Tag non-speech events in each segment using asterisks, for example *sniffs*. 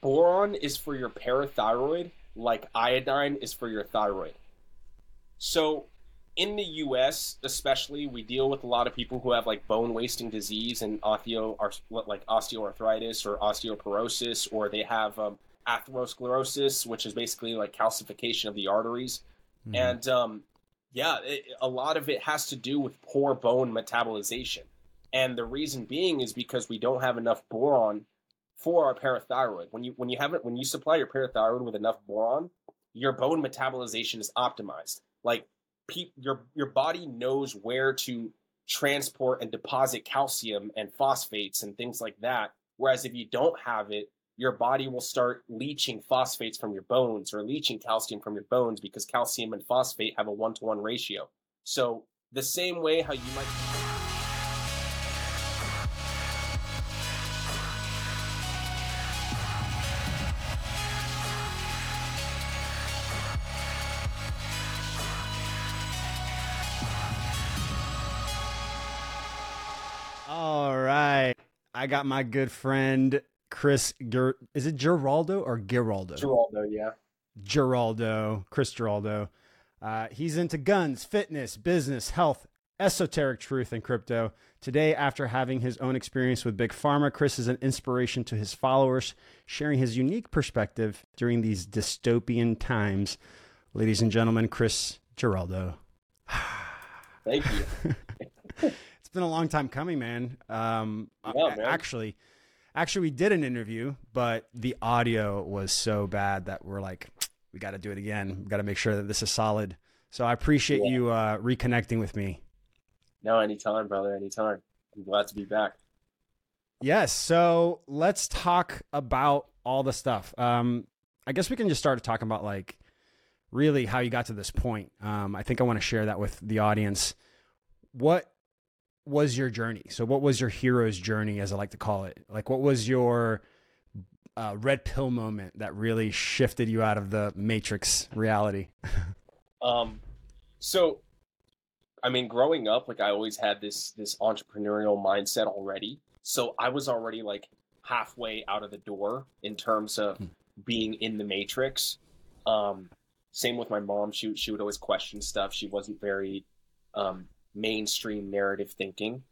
boron is for your parathyroid, like iodine is for your thyroid. So in the US, especially, we deal with a lot of people who have like bone wasting disease and osteo, like osteoarthritis or osteoporosis, or they have um, atherosclerosis, which is basically like calcification of the arteries. Mm-hmm. And um, yeah, it, a lot of it has to do with poor bone metabolization. And the reason being is because we don't have enough boron for our parathyroid. When you when you have it when you supply your parathyroid with enough boron, your bone metabolization is optimized. Like pe- your your body knows where to transport and deposit calcium and phosphates and things like that. Whereas if you don't have it, your body will start leaching phosphates from your bones or leaching calcium from your bones because calcium and phosphate have a one to one ratio. So the same way how you might I got my good friend Chris. Ger- is it Geraldo or Geraldo? Giraldo, yeah. Giraldo, Chris Giraldo. Uh, he's into guns, fitness, business, health, esoteric truth, and crypto. Today, after having his own experience with Big Pharma, Chris is an inspiration to his followers, sharing his unique perspective during these dystopian times. Ladies and gentlemen, Chris Giraldo. *sighs* Thank you. *laughs* it's been a long time coming, man. Um, yeah, man. Actually, Actually, we did an interview, but the audio was so bad that we're like, we got to do it again. We got to make sure that this is solid. So I appreciate yeah. you uh, reconnecting with me. No, anytime, brother. Anytime. I'm glad to be back. Yes. So let's talk about all the stuff. Um, I guess we can just start talking about like really how you got to this point. Um, I think I want to share that with the audience. What was your journey? So, what was your hero's journey, as I like to call it? Like, what was your uh, red pill moment that really shifted you out of the matrix reality? *laughs* um, so, I mean, growing up, like I always had this this entrepreneurial mindset already. So I was already like halfway out of the door in terms of hmm. being in the matrix. Um, same with my mom. She she would always question stuff. She wasn't very um, mainstream narrative thinking.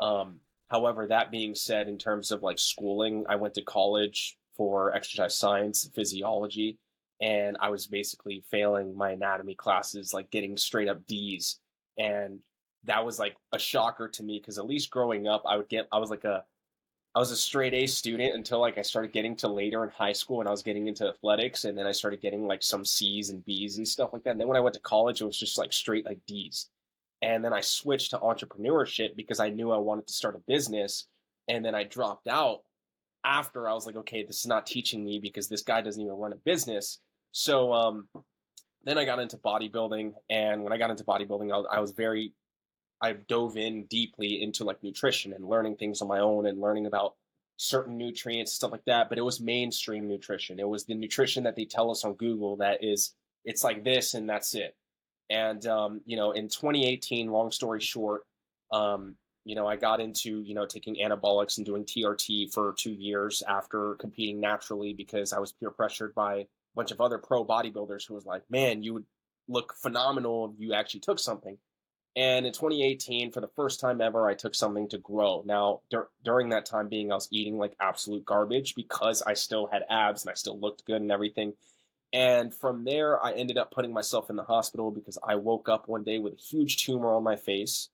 Um, however, that being said, in terms of like schooling, I went to college for exercise science, physiology, and I was basically failing my anatomy classes, like getting straight up D's. And that was like a shocker to me because at least growing up, I would get, I was like a, I was a straight A student until like I started getting to later in high school and I was getting into athletics and then I started getting like some C's and B's and stuff like that. And then when I went to college, it was just like straight like D's. And then I switched to entrepreneurship because I knew I wanted to start a business. And then I dropped out after I was like, okay, this is not teaching me because this guy doesn't even run a business. So um, then I got into bodybuilding. And when I got into bodybuilding, I I was very, I dove in deeply into like nutrition and learning things on my own and learning about certain nutrients, stuff like that. But it was mainstream nutrition. It was the nutrition that they tell us on Google that is, it's like this and that's it. And um, you know, in 2018, long story short, um, you know, I got into you know taking anabolics and doing TRT for two years after competing naturally because I was peer pressured by a bunch of other pro bodybuilders who was like, "Man, you would look phenomenal if you actually took something." And in 2018, for the first time ever, I took something to grow. Now, dur- during that time being, I was eating like absolute garbage because I still had abs and I still looked good and everything. And from there, I ended up putting myself in the hospital because I woke up one day with a huge tumor on my face.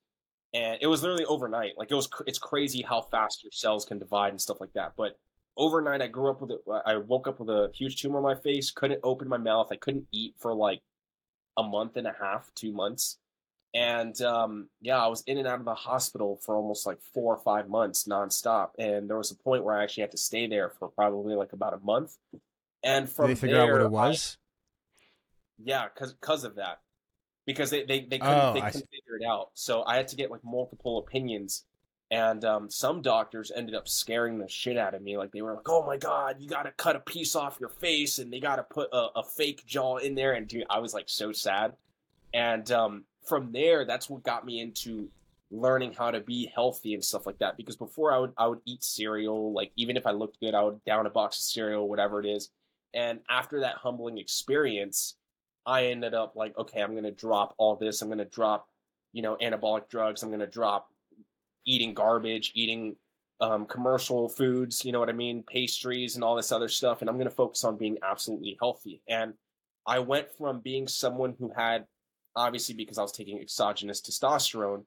And it was literally overnight. Like it was, it's crazy how fast your cells can divide and stuff like that. But overnight, I grew up with it. I woke up with a huge tumor on my face, couldn't open my mouth. I couldn't eat for like a month and a half, two months. And um, yeah, I was in and out of the hospital for almost like four or five months nonstop. And there was a point where I actually had to stay there for probably like about a month and from Did they figure there, out what it was? I, yeah, because because of that, because they they, they couldn't, oh, they couldn't figure it out. So I had to get like multiple opinions, and um, some doctors ended up scaring the shit out of me. Like they were like, "Oh my god, you got to cut a piece off your face, and they got to put a, a, fake jaw in there." And dude, I was like so sad. And um, from there, that's what got me into learning how to be healthy and stuff like that. Because before I would I would eat cereal, like even if I looked good, I would down a box of cereal, whatever it is. And after that humbling experience, I ended up like, okay, I'm gonna drop all this. I'm gonna drop, you know, anabolic drugs. I'm gonna drop eating garbage, eating um, commercial foods, you know what I mean, pastries and all this other stuff. And I'm gonna focus on being absolutely healthy. And I went from being someone who had obviously because I was taking exogenous testosterone,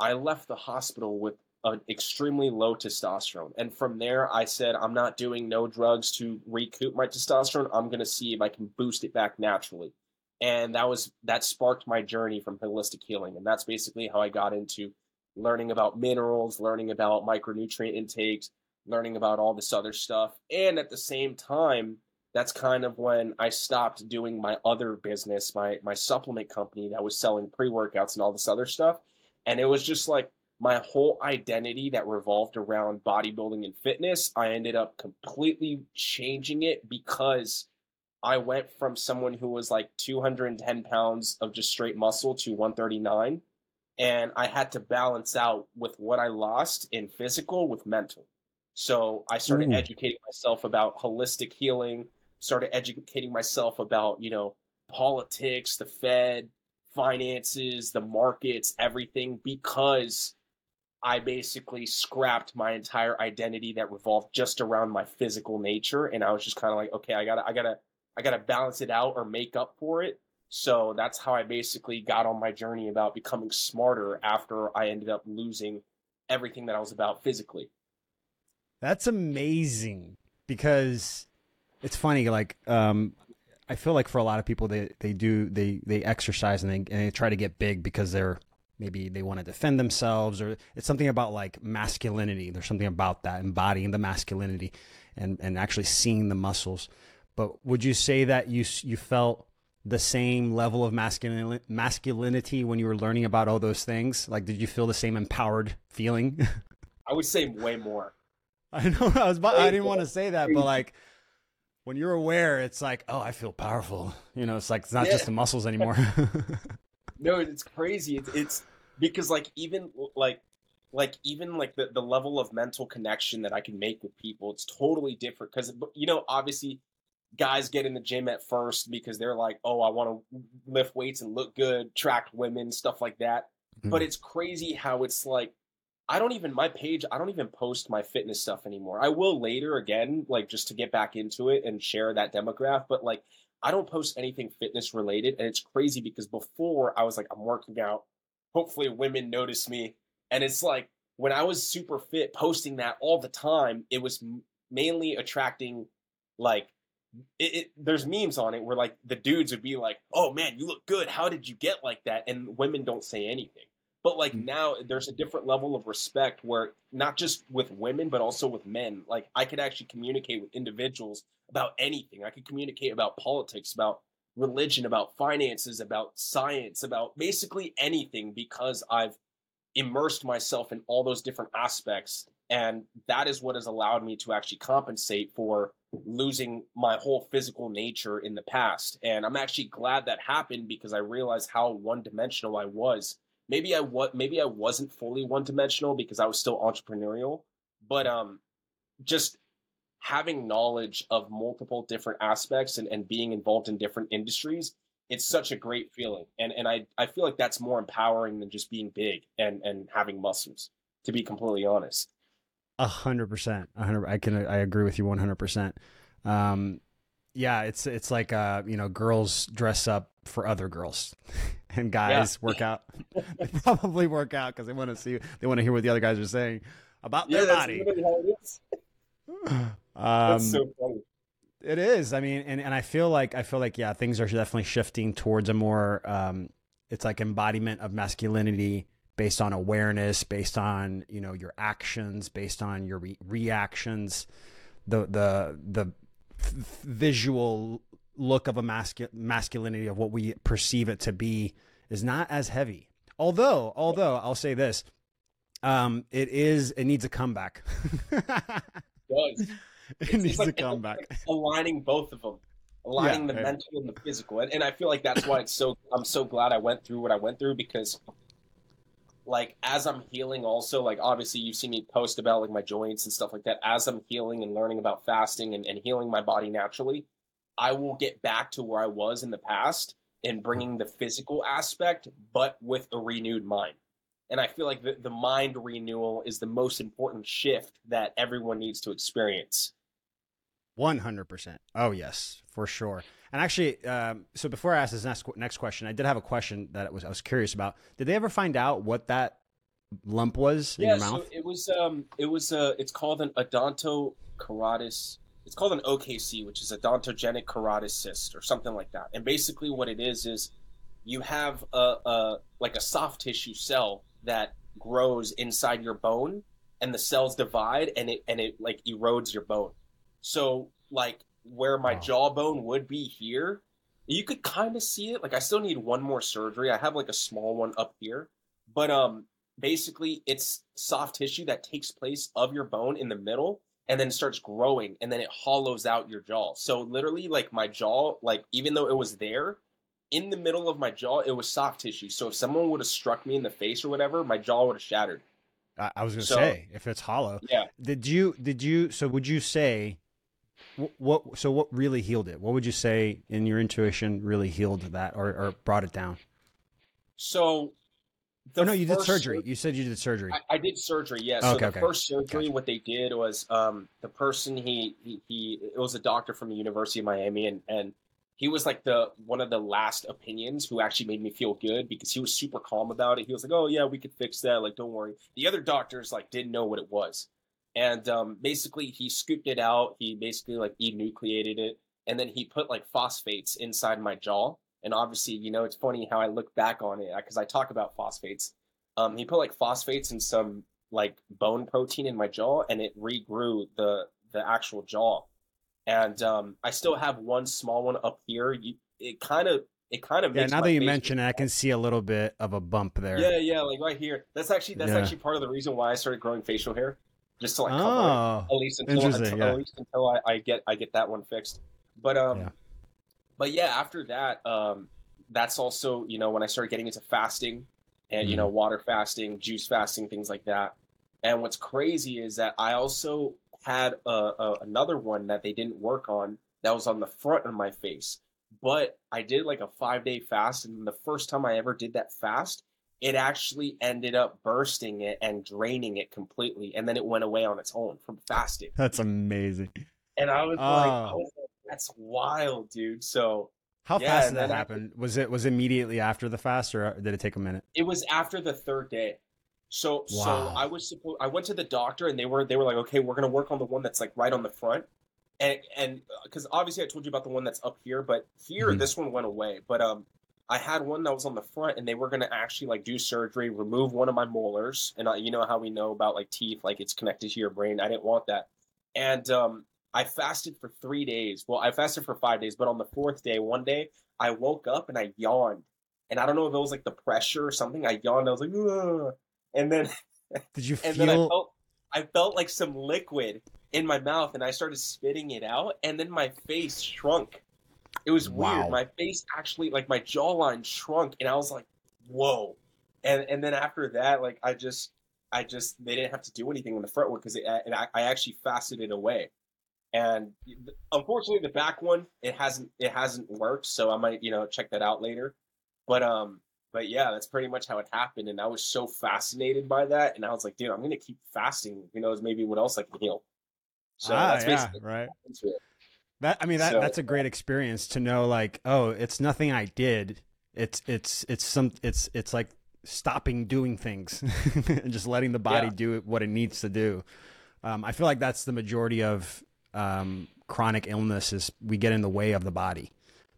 I left the hospital with an extremely low testosterone. And from there, I said, I'm not doing no drugs to recoup my testosterone. I'm going to see if I can boost it back naturally. And that was that sparked my journey from holistic healing. And that's basically how I got into learning about minerals, learning about micronutrient intakes, learning about all this other stuff. And at the same time, that's kind of when I stopped doing my other business, my my supplement company that was selling pre-workouts and all this other stuff. And it was just like my whole identity that revolved around bodybuilding and fitness. I ended up completely changing it because I went from someone who was like 210 pounds of just straight muscle to 139. And I had to balance out with what I lost in physical with mental. So I started Ooh. educating myself about holistic healing, started educating myself about, you know, politics, the Fed, finances, the markets, everything, because I basically scrapped my entire identity that revolved just around my physical nature. And I was just kind of like, okay, I gotta, I gotta, I gotta balance it out or make up for it. So that's how I basically got on my journey about becoming smarter after I ended up losing everything that I was about physically. That's amazing because it's funny, like um, I feel like for a lot of people, they they do they they exercise and they and they try to get big because they're maybe they want to defend themselves or it's something about like masculinity. There's something about that embodying the masculinity and and actually seeing the muscles. But would you say that you you felt the same level of masculinity masculinity when you were learning about all those things? Like, did you feel the same empowered feeling? I would say way more. *laughs* I know I was. I didn't want to say that, but like when you're aware, it's like, oh, I feel powerful. You know, it's like it's not yeah. just the muscles anymore. *laughs* *laughs* no, it's crazy. It's, it's because like even like like even like the, the level of mental connection that I can make with people, it's totally different. Because you know, obviously, guys get in the gym at first because they're like, oh, I want to lift weights and look good, attract women, stuff like that. Mm-hmm. But it's crazy how it's like I don't even my page. I don't even post my fitness stuff anymore. I will later again, like just to get back into it and share that demographic. But like, I don't post anything fitness related, and it's crazy because before I was like, I'm working out. Hopefully, women notice me, and it's like when I was super fit, posting that all the time, it was mainly attracting like it, it, there's memes on it where like the dudes would be like, "Oh man, you look good. How did you get like that?" And women don't say anything. But like mm. now there's a different level of respect where not just with women, but also with men. Like I could actually communicate with individuals about anything. I could communicate about politics, about religion, about finances, about science, about basically anything because I've immersed myself in all those different aspects. And that is what has allowed me to actually compensate for losing my whole physical nature in the past. And I'm actually glad that happened because I realized how one dimensional I was maybe I was maybe I wasn't fully one dimensional because I was still entrepreneurial, but um, just having knowledge of multiple different aspects and, and being involved in different industries, it's such a great feeling. And and I, I feel like that's more empowering than just being big and, and having muscles, to be completely honest. A hundred percent. Hundred I can I agree with you one hundred percent. Um yeah, it's it's like uh, you know, girls dress up for other girls. *laughs* and guys yeah. work out. *laughs* they probably work out because they want to see, they want to hear what the other guys are saying about yeah, their body. *sighs* um, that's so funny. It is. I mean, and, and I feel like I feel like yeah, things are definitely shifting towards a more um, it's like embodiment of masculinity based on awareness, based on you know your actions, based on your re- reactions, the the the visual look of a mascu- masculinity of what we perceive it to be is not as heavy. Although, although I'll say this, um, it is it needs a comeback. it does. *laughs* It it's needs like, a comeback. Aligning both of them, aligning yeah, the yeah. mental and the physical, and, and I feel like that's why it's so. I'm so glad I went through what I went through because like as I'm healing, also like obviously you've seen me post about like my joints and stuff like that. As I'm healing and learning about fasting and, and healing my body naturally, I will get back to where I was in the past and bringing the physical aspect, but with a renewed mind. And I feel like the, the mind renewal is the most important shift that everyone needs to experience. 100%. Oh, yes, for sure. And actually, um, so before I ask this next, next question, I did have a question that was I was curious about. Did they ever find out what that lump was in yeah, your mouth? So it was um it was uh it's called an odontokeratosis. It's called an OKC, which is odontogenic keratocyst or something like that. And basically, what it is is you have a, a like a soft tissue cell that grows inside your bone, and the cells divide, and it and it like erodes your bone. So like where my jawbone would be here, you could kind of see it. Like I still need one more surgery. I have like a small one up here, but um basically it's soft tissue that takes place of your bone in the middle and then it starts growing and then it hollows out your jaw. So literally like my jaw like even though it was there in the middle of my jaw it was soft tissue. So if someone would have struck me in the face or whatever, my jaw would have shattered. I, I was to So- say if it's hollow. Yeah. Did you did you so would you say wh- what so what really healed it? What would you say in your intuition really healed that or, or brought it down? So the oh no, you did surgery. sur- You said you did surgery. I, I did surgery, yeah. So Okay, the okay. first surgery, Gotcha. what they did was um, the person he, he he it was a doctor from the University of Miami, and and he was like the one of the last opinions who actually made me feel good because he was super calm about it. He was like, "Oh yeah, we could fix that. Like, don't worry." The other doctors like didn't know what it was, and um, basically he scooped it out. He basically like enucleated it, and then he put like phosphates inside my jaw. And obviously, you know, it's funny how I look back on it because I talk about phosphates. Um, he put like phosphates and some like bone protein in my jaw, and it regrew the the actual jaw. And um, I still have one small one up here. You, it kind of it kind of yeah, now that you mention it, I can see a little bit of a bump there. yeah, yeah, like right here. That's actually that's Yeah. actually part of the reason why I started growing facial hair, just to like cover it Oh, at least until, until yeah. at least until I, I get I get that one fixed. But um, Yeah. But yeah, after that, um, that's also you know when I started getting into fasting and you know water fasting, juice fasting, things like that. And what's crazy is that I also had a, a, another one that they didn't work on that was on the front of my face. But I did like a five day fast, and the first time I ever did that fast, it actually ended up bursting it and draining it completely, and then it went away on its own from fasting. that's amazing. And I was like, Oh. I was like, "That's wild, dude!" So How Yeah, fast did that then I- happen? Was it was immediately after the fast, or did it take a minute? it was after the third day. So so I was supposed I went to the doctor and they were they were like, okay, we're gonna work on the one that's like right on the front, and and because obviously I told you about the one that's up here, but here Mhm. this one went away. But um, I had one that was on the front, and they were gonna actually like do surgery, remove one of my molars, and I, you know how we know about like teeth, like it's connected to your brain. I didn't want that, and um, I fasted for three days. Well, I fasted for five days, but on the fourth day, one day I woke up and I yawned, and I don't know if it was like the pressure or something. I yawned. I was like, Ugh. and then *laughs* Did you *laughs* and then I feel? felt I felt like some liquid in my mouth, and I started spitting it out, and then my face shrunk. It was Wow. weird. My face actually, like my jawline shrunk, and I was like, "Whoa!" And and then after that, like I just, I just they didn't have to do anything on the front one because and I, I actually fasted it away. And unfortunately, the back one it hasn't it hasn't worked, so I might you know check that out later. But um, but yeah, that's pretty much how it happened, and I was so fascinated by that, and I was like, dude, I'm gonna keep fasting. Who knows, maybe what else I can heal. So ah, that's yeah, basically what right. happened to it. That I mean that So- that's a great experience to know like oh it's nothing I did it's it's it's some it's it's like stopping doing things *laughs* and just letting the body Yeah. do what it needs to do. Um, I feel like that's the majority of um, chronic illness is we get in the way of the body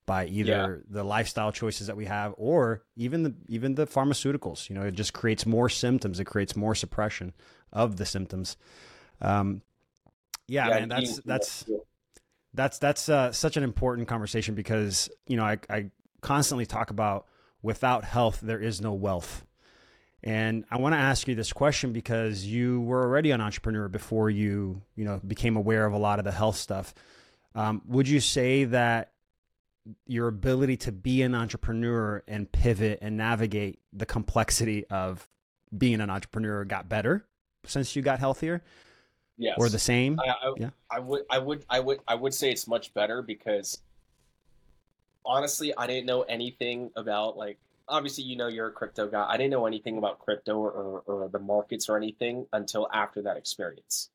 by either the lifestyle choices that we have or even the even the pharmaceuticals. You know, it just creates more symptoms. It creates more suppression of the symptoms. Um, yeah, man, that's that's that's that's uh, such an important conversation because you know I, I constantly talk about without health there is no wealth and i want to ask you this question because you were already an entrepreneur before you you know became aware of a lot of the health stuff um, would you say that your ability to be an entrepreneur and pivot and navigate the complexity of being an entrepreneur got better since you got healthier? Yes. Or the same? I, I, yeah. I would I would I would I would say it's much better because honestly, I didn't know anything about like obviously you know you're a crypto guy. I didn't know anything about crypto or, or, or the markets or anything until after that experience.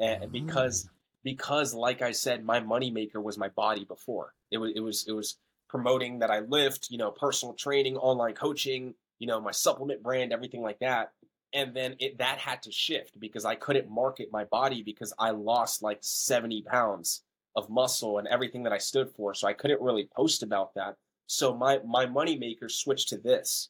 And mm. because because like I said, my moneymaker was my body before. It was it was it was promoting that I lift, you know, personal training, online coaching, you know, my supplement brand, everything like that. And then it that had to shift because I couldn't market my body because I lost like 70 pounds of muscle and everything that I stood for. So I couldn't really post about that. So my my moneymaker switched to this.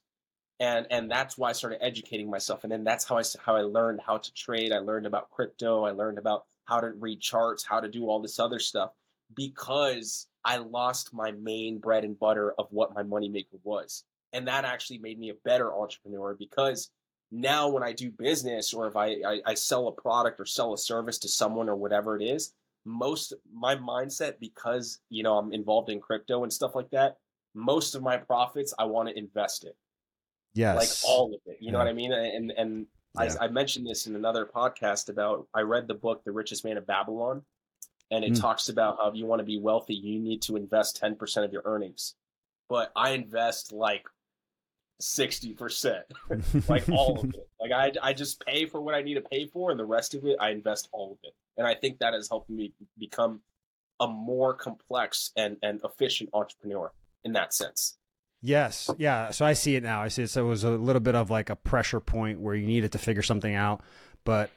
And and that's why I started educating myself. And then that's how I how I learned how to trade. I learned about crypto. I learned about how to read charts, how to do all this other stuff because I lost my main bread and butter of what my moneymaker was. And that actually made me a better entrepreneur because now when I do business or if I, I, I sell a product or sell a service to someone or whatever it is, most my mindset because you know I'm involved in crypto and stuff like that, most of my profits I want to invest it. Yes. Like all of it. You know what I mean? And and yeah. I, I, mentioned this in another podcast about I read the book The Richest Man of Babylon and it mm. talks about how if you want to be wealthy, you need to invest 10% of your earnings. But I invest like 60%, *laughs* like all of it. Like I, I just pay for what I need to pay for, and the rest of it, I invest all of it. And I think that has helped me become a more complex and, and efficient entrepreneur in that sense. Yes. Yeah. So I see it now. I see it. So it was a little bit of like a pressure point where you needed to figure something out. But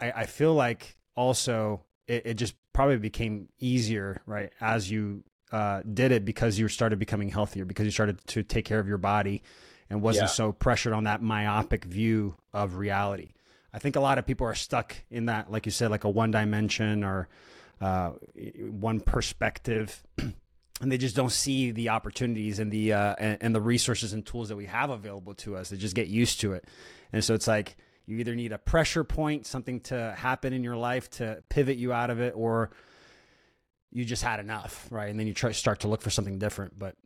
I, I feel like also it, it just probably became easier, right, as you uh, did it because you started becoming healthier, because you started to take care of your body and wasn't yeah. so pressured on that myopic view of reality. I think a lot of people are stuck in that, like you said, like a one dimension or uh, one perspective. *clears throat* and they just don't see the opportunities and the uh, and, and, the resources and tools that we have available to us. They just get used to it, and so it's like you either need a pressure point, something to happen in your life to pivot you out of it, or you just had enough, right? And then you try start to look for something different. But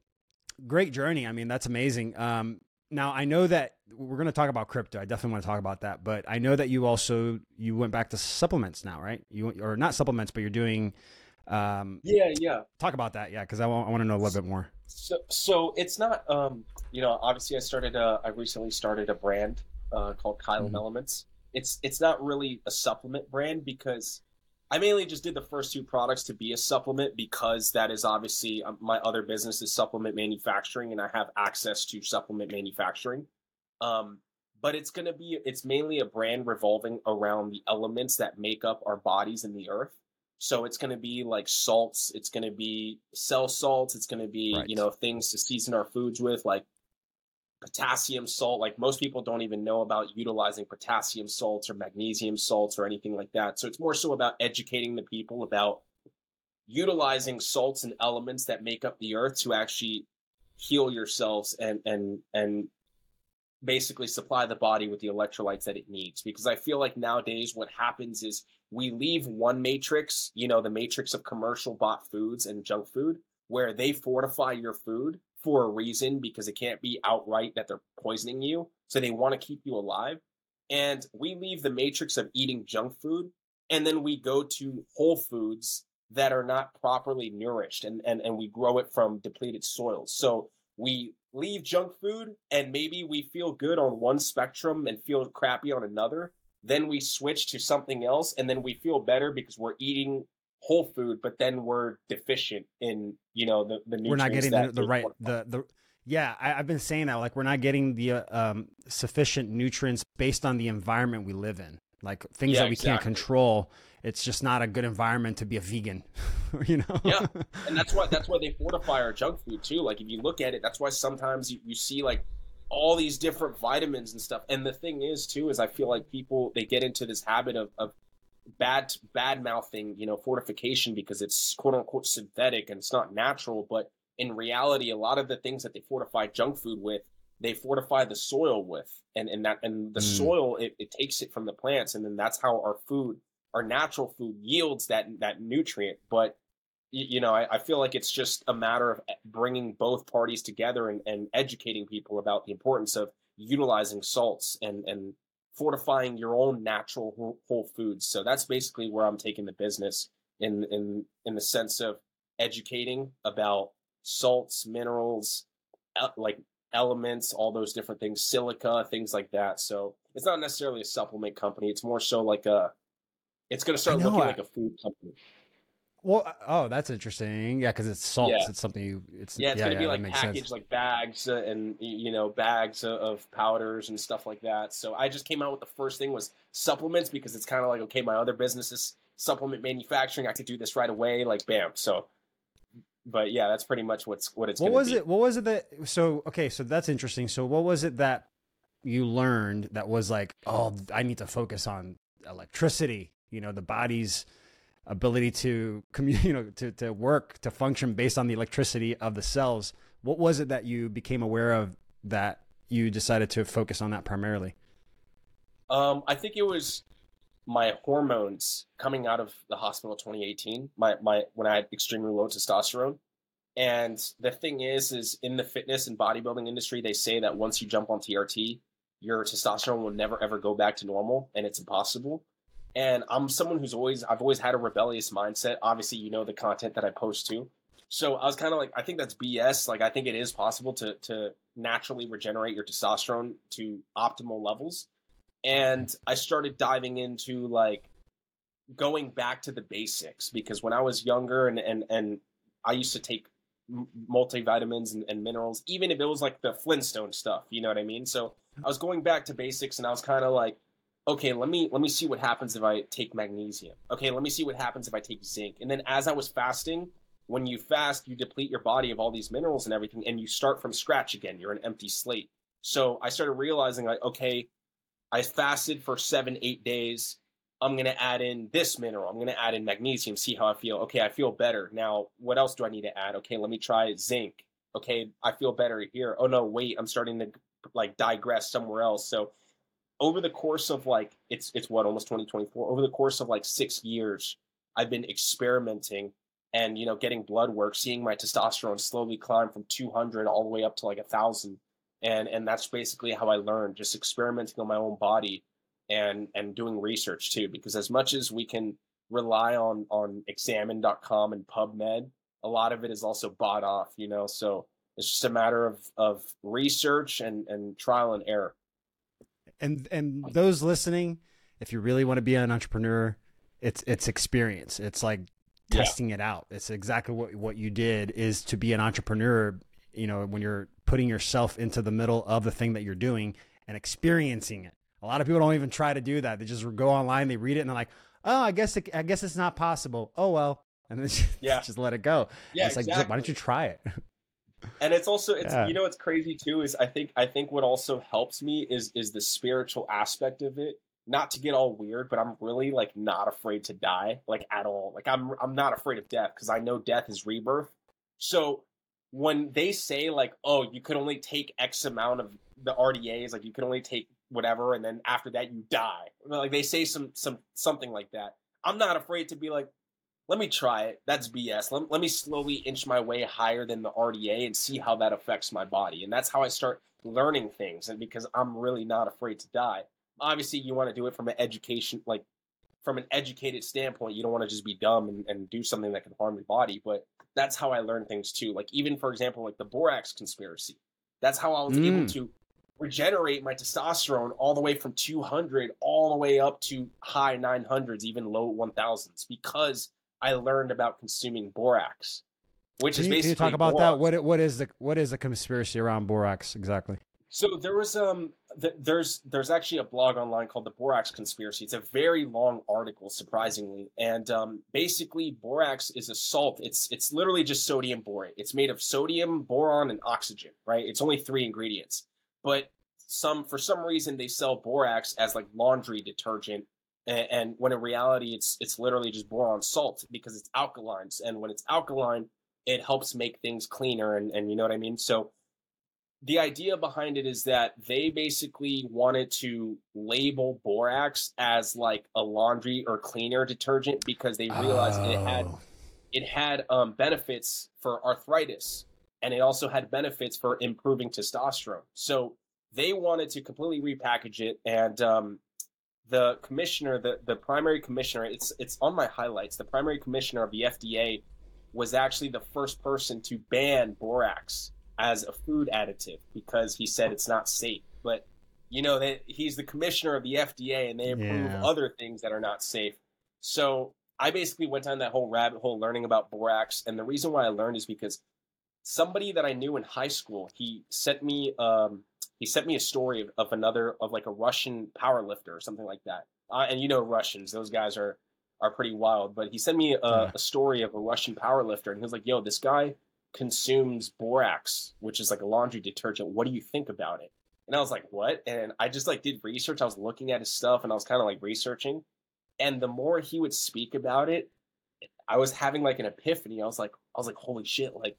great journey. I mean, that's amazing. Um, now I know that we're going to talk about crypto. I definitely want to talk about that. But I know that you also you went back to supplements now, right? You or not supplements, but you're doing. Um, yeah, yeah. Talk about that, yeah, because I want, I want to know a little bit more. So, so it's not, um, you know, obviously I started, a, I recently started a brand uh, called Kylem mm-hmm. Elements. It's it's not really a supplement brand because I mainly just did the first two products to be a supplement because that is obviously um, my other business is supplement manufacturing and I have access to supplement manufacturing. Um, but it's going to be it's mainly a brand revolving around the elements that make up our bodies in the earth. So it's going to be like salts, it's going to be cell salts, it's going to be, right. you know, things to season our foods with like potassium salt. Like most people don't even know about utilizing potassium salts or magnesium salts or anything like that. So it's more so about educating the people about utilizing salts and elements that make up the earth to actually heal yourselves and and and basically supply the body with the electrolytes that it needs because i feel like nowadays what happens is we leave one matrix you know the matrix of commercial bought foods and junk food where they fortify your food for a reason because it can't be outright that they're poisoning you. So they want to keep you alive. And we leave the matrix of eating junk food and then we go to whole foods that are not properly nourished and, and, and we grow it from depleted soils. So we leave junk food and maybe we feel good on one spectrum and feel crappy on another. Then we switch to something else and then we feel better because we're eating whole food, but then we're deficient in you know the the We're not getting the, the right the the yeah. I, have been saying that like we're not getting the uh, um, sufficient nutrients based on the environment we live in, like things yeah, that we exactly. can't control. It's just not a good environment to be a vegan, *laughs* you know. yeah, and that's why that's why they fortify our junk food too. Like if you look at it, that's why sometimes you, you see like all these different vitamins and stuff. And the thing is too is I feel like people they get into this habit of, of bad bad mouthing you know fortification because it's quote unquote synthetic and it's not natural but in reality a lot of the things that they fortify junk food with they fortify the soil with and and that and the mm. soil it, it takes it from the plants and then that's how our food our natural food yields that that nutrient but you know, I, I, feel like it's just a matter of eh, bringing both parties together and, and educating people about the importance of utilizing salts and and fortifying your own natural whole, whole foods. So that's basically where I'm taking the business in in in the sense of educating about salts, minerals, like elements, all those different things, silica, things like that. So it's not necessarily a supplement company. It's more so like a. It's going to start looking like a food company. Well, uh, oh, that's interesting. Yeah, because it's salts. Yeah. It's something you. It's yeah. It's yeah, gonna yeah, be like packaged sense. like bags uh, and you know bags of powders and stuff like that. So I just came out with the first thing was supplements because it's kind of like okay, my other business is supplement manufacturing. I could do this right away. Like bam. So, but yeah, that's pretty much what's what it's. What was be. it? What was it that? So okay, so that's interesting. So what was it that you learned that was like, oh, I need to focus on electricity. You know, the body's ability to communicate, *laughs* you know, to, to work, to function based on the electricity of the cells. What was it that you became aware of that you decided to focus on that primarily? Um, I think it was my hormones coming out of the hospital 2018. My my when I had extremely low testosterone. And the thing is, is in the fitness and bodybuilding industry, they say that once you jump on TRT, your testosterone will never ever go back to normal, and it's impossible. And I'm someone who's always I've always had a rebellious mindset. Obviously, you know the content that I post to. So I was kind of like, I think that's BS. Like I think it is possible to to naturally regenerate your testosterone to optimal levels. And I started diving into like going back to the basics because when I was younger and and and I used to take multivitamins and, and minerals, even if it was like the Flintstone stuff, you know what I mean? So I was going back to basics and I was kind of like, okay, let me let me see what happens if I take magnesium. Okay, let me see what happens if I take zinc. And then as I was fasting, when you fast, you deplete your body of all these minerals and everything, and you start from scratch again. You're an empty slate. So I started realizing like, okay, I fasted for seven, eight days. I'm gonna add in this mineral. I'm gonna add in magnesium, see how I feel. Okay, I feel better. Now, what else do I need to add? Okay, let me try zinc. Okay, I feel better here. Oh no, wait, I'm starting to like digress somewhere else. So over the course of like it's it's what almost 2024 over the course of like six years i've been experimenting and you know getting blood work seeing my testosterone slowly climb from 200 all the way up to like a thousand. And and that's basically how i learned just experimenting on my own body and and doing research too because as much as we can rely on on examine.com and pubmed a lot of it is also bought off you know? So it's just a matter of of research and and trial and error and and those listening, if you really want to be an entrepreneur, it's it's experience. It's like testing yeah. it out. It's exactly what what you did is to be an entrepreneur. You know, when you're putting yourself into the middle of the thing that you're doing and experiencing it. A lot of people don't even try to do that. They just go online, they read it, and they're like, "Oh, I guess it, I guess it's not possible." Oh well, and then just, *laughs* yeah. just let it go. Yeah, it's exactly. like, why don't you try it? *laughs* and it's also it's yeah. you know what's crazy too is I think I think what also helps me is is the spiritual aspect of it. Not to get all weird, but I'm really like not afraid to die like at all. Like I'm I'm not afraid of death because I know death is rebirth. So when they say like, oh, you could only take X amount of the RDAs, like you can only take whatever, and then after that you die. Like they say some some something like that. I'm not afraid to be like, let me try it. That's BS. Let, let me slowly inch my way higher than the RDA and see how that affects my body. And that's how I start learning things. And because I'm really not afraid to die. Obviously, you want to do it from an education, like from an educated standpoint. You don't want to just be dumb and, and do something that can harm your body. But that's how I learn things too. Like even for example, like the borax conspiracy. That's how I was mm. able to regenerate my testosterone all the way from 200 all the way up to high 900s, even low 1000s, because I learned about consuming borax, which can is basically. Can you talk about borax. that? What what is the what is the conspiracy around borax exactly? So there was um th- there's there's actually a blog online called the Borax Conspiracy. It's a very long article, surprisingly, and um, basically borax is a salt. It's it's literally just sodium borate. It's made of sodium, boron, and oxygen. Right? It's only three ingredients, but some for some reason they sell borax as like laundry detergent and, and, when in reality it's it's literally just boron salt because it's alkalines and when it's alkaline it helps make things cleaner and, and you know what i mean so the idea behind it is that they basically wanted to label borax as like a laundry or cleaner detergent because they realized oh. it had oh. it had um, benefits for arthritis and it also had benefits for improving testosterone so they wanted to completely repackage it, and um, the commissioner, the the primary commissioner, it's it's on my highlights. The primary commissioner of the FDA was actually the first person to ban borax as a food additive because he said it's not safe. But you know that he's the commissioner of the FDA, and they approve Yeah. other things that are not safe. So I basically went down that whole rabbit hole learning about borax, and the reason why I learned is because somebody that I knew in high school he sent me um, he sent me a story of, of another of like a Russian power lifter or something like that. Uh, and you know Russians; those guys are are pretty wild. But he sent me a, Yeah. a story of a Russian power lifter, and he was like, "Yo, this guy consumes borax, which is like a laundry detergent. What do you think about it?" And I was like, "What?" And I just like did research. I was looking at his stuff, and I was kind of like researching. And the more he would speak about it, I was having like an epiphany. I was like, I was like, "Holy shit!" Like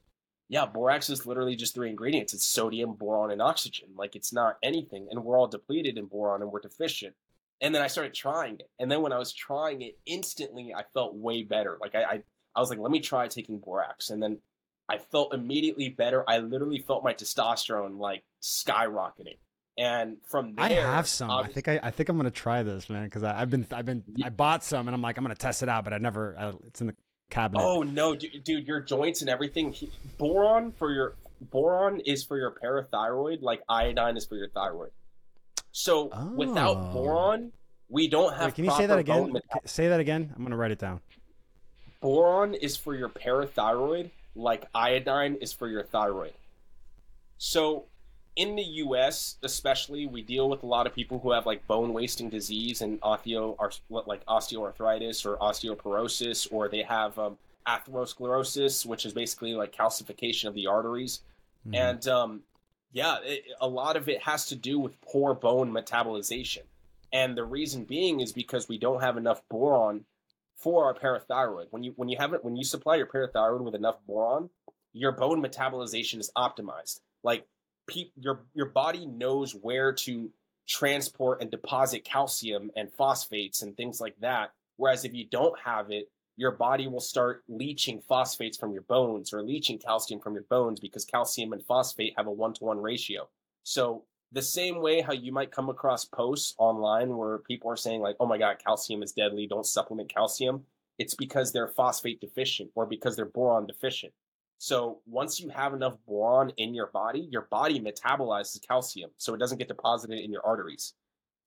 yeah, borax is literally just three ingredients. It's sodium, boron, and oxygen. Like it's not anything. And we're all depleted in boron and we're deficient. And then I started trying it. And then when I was trying it, instantly I felt way better. Like I, I, I was like, let me try taking borax. And then I felt immediately better. I literally felt my testosterone like skyrocketing. And from there, I have some. I think I, I think I'm gonna try this, man, because I've been I've been. I bought some and I'm like I'm gonna test it out, but I never. I, it's in the cabinet. Oh no, dude, dude, your joints and everything. Boron for your boron is for your parathyroid, like iodine is for your thyroid. So without Oh. boron, we don't have. Wait, can you say that again? Say that again. I'm gonna write it down. boron is for your parathyroid, like iodine is for your thyroid. So in the US, especially, we deal with a lot of people who have like bone wasting disease and osteo like osteoarthritis or osteoporosis, or they have um, atherosclerosis, which is basically like calcification of the arteries. Mhm. And um, yeah, it, a lot of it has to do with poor bone metabolization. And the reason being is because we don't have enough boron for our parathyroid. When you when you have it when you supply your parathyroid with enough boron, your bone metabolization is optimized. Like pe- your your body knows where to transport and deposit calcium and phosphates and things like that. Whereas if you don't have it, your body will start leaching phosphates from your bones or leaching calcium from your bones because calcium and phosphate have a one to one ratio. So the same way how you might come across posts online where people are saying like, "Oh my god, calcium is deadly, don't supplement calcium." It's because they're phosphate deficient or because they're boron deficient. So once you have enough boron in your body, your body metabolizes calcium, so it doesn't get deposited in your arteries.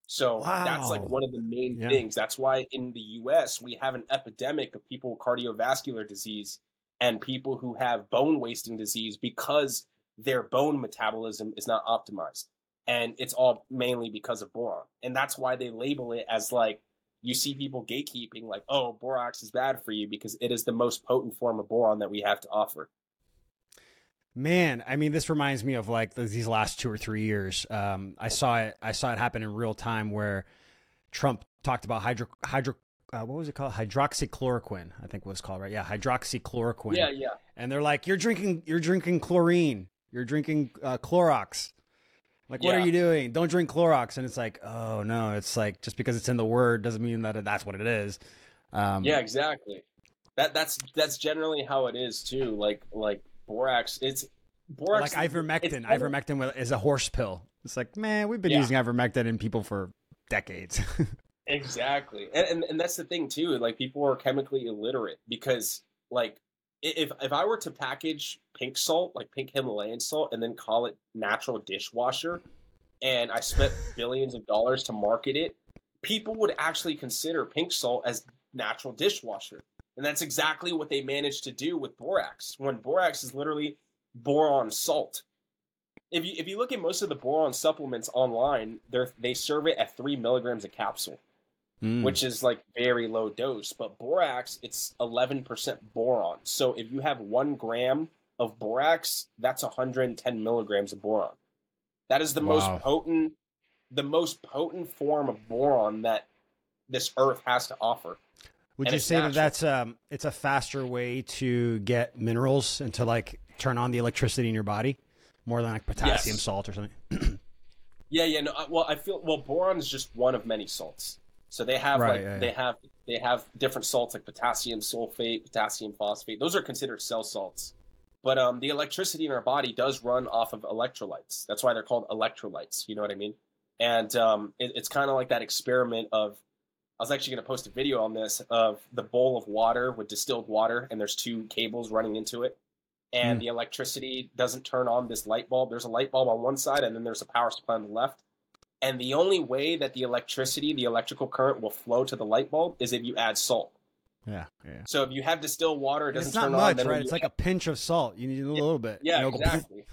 So that's like one of the main Yeah. things. That's why in the US we have an epidemic of people with cardiovascular disease and people who have bone wasting disease because their bone metabolism is not optimized. And it's all mainly because of boron. And that's why they label it as like you see people gatekeeping like, oh, borax is bad for you because it is the most potent form of boron that we have to offer. Man, I mean, this reminds me of like these last two or three years. Um, I saw it. I saw it happen in real time where Trump talked about hydro hydro. Uh, what was it called? Hydroxychloroquine, I think it was called right. Yeah, hydroxychloroquine. Yeah, yeah. And they're like, "You're drinking. You're drinking chlorine. You're drinking uh, Clorox. Like, what Yeah. are you doing? Don't drink Clorox." And it's like, "Oh no!" It's like just because it's in the word doesn't mean that that's what it is. Um, Yeah, exactly. That that's that's generally how it is too. Like like borax, it's borax. like ivermectin. Ivermectin is a horse pill. It's like, man, we've been Yeah. using ivermectin in people for decades. *laughs* Exactly, and, and and that's the thing too. Like people are chemically illiterate because like if if I were to package pink salt, like pink Himalayan salt, and then call it natural dishwasher, and I spent *laughs* billions of dollars to market it, people would actually consider pink salt as natural dishwasher, and that's exactly what they managed to do with borax. When borax is literally boron salt. If you if you look at most of the boron supplements online, they they serve it at three milligrams a capsule Mm. which is like very low dose. But borax, it's 11% boron. So if you have one gram of borax, that's 110 milligrams of boron. That is the Wow. most potent, the most potent form of boron that this earth has to offer. Would and you say that that's um, it's a faster way to get minerals and to like turn on the electricity in your body, more than like potassium Yes. salt or something? *clears throat* Yeah, yeah. No, I- well, I feel well. Boron is just one of many salts. So they have Right, like yeah, they yeah. have they have different salts like potassium sulfate, potassium phosphate. Those are considered cell salts. But um, the electricity in our body does run off of electrolytes. That's why they're called electrolytes. You know what I mean? And um, it, it's kind of like that experiment of. I was actually going to post a video on this of the bowl of water with distilled water, and there's two cables running into it, and Mm. the electricity doesn't turn on this light bulb. There's a light bulb on one side, and then there's a power supply on the left. And the only way that the electricity, the electrical current, will flow to the light bulb is if you add salt. Yeah, yeah. So if you have distilled water, it doesn't it's not turn much, on. Then right? It's like a pinch of salt. You need a little bit. yeah, you know, *laughs* exactly.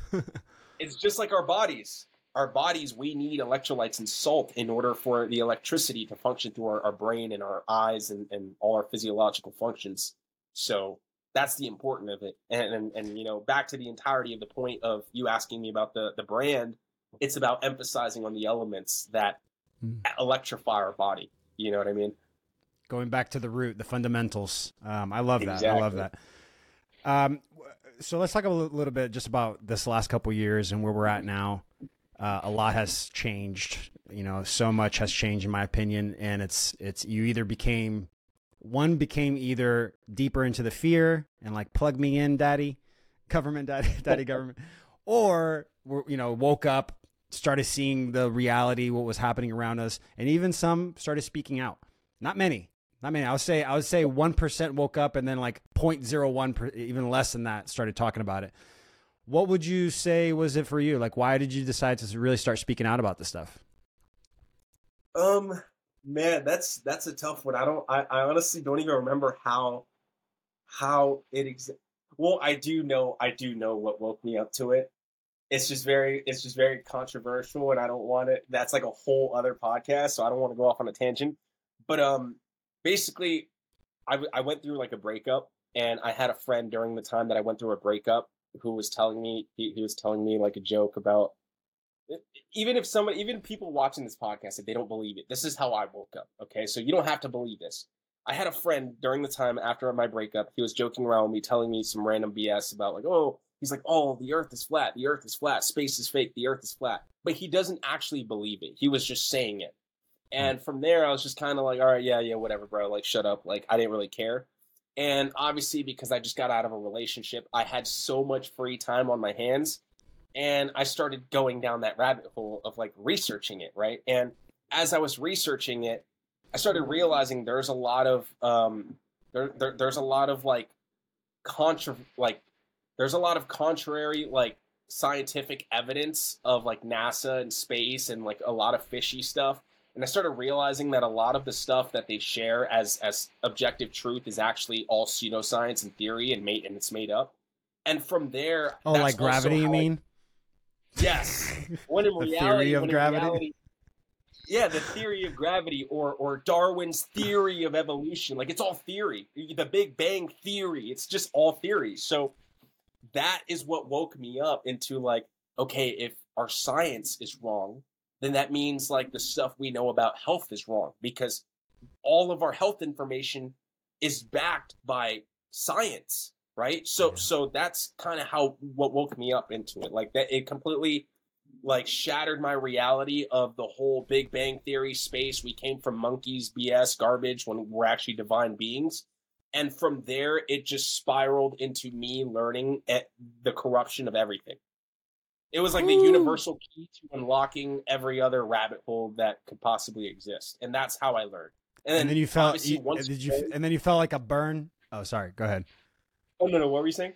it's just like our bodies. Our bodies, we need electrolytes and salt in order for the electricity to function through our, our brain and our eyes and, and all our physiological functions. So that's the important of it. And, and and you know, back to the entirety of the point of you asking me about the the brand, it's about emphasizing on the elements that Hmm. electrify our body. You know what I mean? Going back to the root, the fundamentals. Um, I love that. I love that. Um, so let's talk a little bit just about this last couple years and where we're at now. Uh, a lot has changed. You know, so much has changed in my opinion, and it's it's you either became one became either deeper into the fear and like plug me in, daddy, government, daddy, *laughs* daddy, government, or you know woke up, started seeing the reality, what was happening around us, and even some started speaking out. Not many, not many. I would say I would say one percent woke up, and then like 0.01, per, even less than that, started talking about it. What would you say was it for you? Like, why did you decide to really start speaking out about this stuff? Um, man, that's that's a tough one. I don't. I, I honestly don't even remember how how it ex- Well, I do know. I do know what woke me up to it. It's just very. It's just very controversial, and I don't want it. That's like a whole other podcast, so I don't want to go off on a tangent. But um, basically, I w- I went through like a breakup, and I had a friend during the time that I went through a breakup who was telling me he, he was telling me like a joke about even if somebody, even people watching this podcast, if they don't believe it, this is how I woke up. Okay, so you don't have to believe this. I had a friend during the time after my breakup. He was joking around with me, telling me some random BS about like, oh, he's like, oh, the Earth is flat, the Earth is flat, space is fake, the Earth is flat. But he doesn't actually believe it. He was just saying it. Hmm. And from there, I was just kind of like, all right, yeah, yeah, whatever, bro. Like, shut up. Like, I didn't really care. And obviously, because I just got out of a relationship, I had so much free time on my hands and I started going down that rabbit hole of like researching it, right? And as I was researching it, I started realizing there's a lot of um, there, there there's a lot of like contra like there's a lot of contrary like scientific evidence of like NASA and space and like a lot of fishy stuff. And I started realizing that a lot of the stuff that they share as as objective truth is actually all pseudoscience and theory and made and it's made up. And from there, Oh, like gravity? You how I- mean? Yes. When in *laughs* The reality, theory of gravity? reality- yeah, the theory of gravity, or or Darwin's theory of evolution. Like it's all theory. The Big Bang theory. It's just all theory. So that is what woke me up into like, okay, if our science is wrong, then that means like the stuff we know about health is wrong because all of our health information is backed by science right? So Yeah. so that's kind of how what woke me up into it. Like that it completely like shattered my reality of the whole big bang theory space. We came from monkeys bs garbage when we're actually divine beings. And from there it just spiraled into me learning at the corruption of everything it was like the universal key to unlocking every other rabbit hole that could possibly exist and that's how i learned and then, And then you felt. You, once did you? you- And then you felt like a burn. Oh, sorry. Go ahead. oh no no what were you saying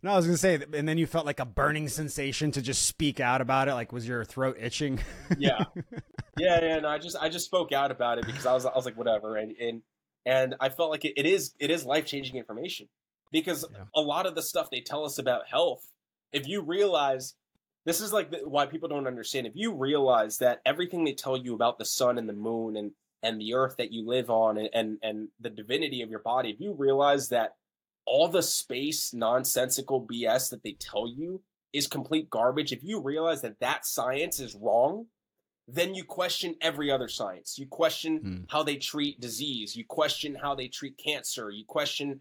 No, I was gonna say, and then you felt like a burning sensation to just speak out about it. Like, was your throat itching? yeah *laughs* yeah yeah no i just i just spoke out about it because i was i was like whatever and and and i felt like it, it is it is life-changing information because Yeah. a lot of the stuff they tell us about health if you realize this is like the, why people don't understand if you realize that everything they tell you about the sun and the moon and and the earth that you live on and and, and the divinity of your body if you realize that all the space nonsensical bs that they tell you is complete garbage if you realize that that science is wrong then you question every other science. You question Hmm. how they treat disease. You question how they treat cancer. You question,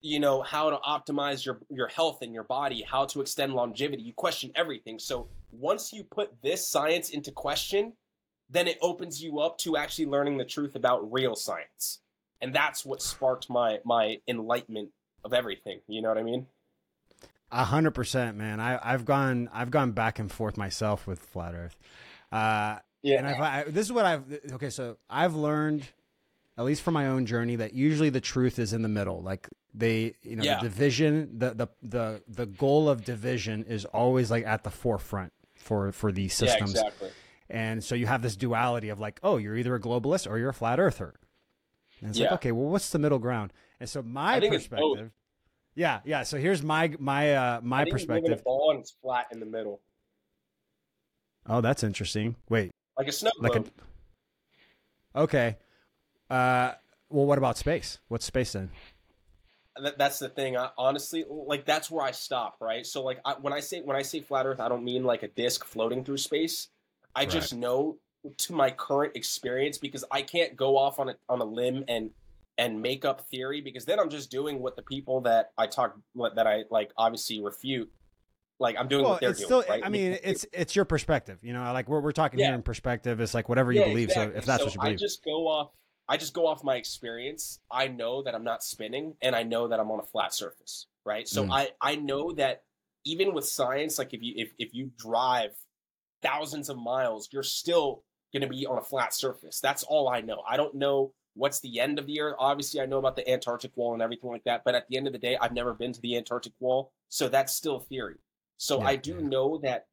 you know, how to optimize your your health and your body, how to extend longevity. You question everything. So once you put this science into question, then it opens you up to actually learning the truth about real science. And that's what sparked my my enlightenment of everything. You know what I mean? A hundred percent, man. I, I've gone, I've gone back and forth myself with flat Earth. Uh, Yeah. and I've, I, this is what I've. Okay, so I've learned, at least from my own journey, that usually the truth is in the middle. Like they, you know, Yeah. the division, the the the the goal of division is always like at the forefront for for these systems. yeah, exactly. And so you have this duality of like, oh, you're either a globalist or you're a flat earther. And it's like, okay, well, what's the middle ground? And so my I think it's both. perspective, yeah, yeah. So here's my my uh my I think you live in a ball and it's flat in the middle, Oh, that's interesting. Wait, like a snow like globe. a okay. Uh, well, what about space? What's space then? that's the thing. I, honestly, like that's where I stop, right? So, like, I, when I say when I say flat Earth, I don't mean like a disc floating through space. I just know to my current experience because I can't go off on a on a limb and and make up theory because then I'm just doing what the people that I talk that I like obviously refute. Like I'm doing Well, what they're it's doing. still. right? I mean, it's it's your perspective. You know, like we're we're talking Yeah. here in perspective. It's like whatever you Yeah, believe. exactly. So if that's So what you believe I just go off. I just go off my experience. I know that I'm not spinning, and I know that I'm on a flat surface, right? So Mm. I I know that even with science, like if you if if you drive thousands of miles, you're still going to be on a flat surface. That's all I know. I don't know what's the end of the earth. Obviously, I know about the Antarctic wall and everything like that, but at the end of the day, I've never been to the Antarctic wall, so that's still theory. So Yeah, I do yeah. know that,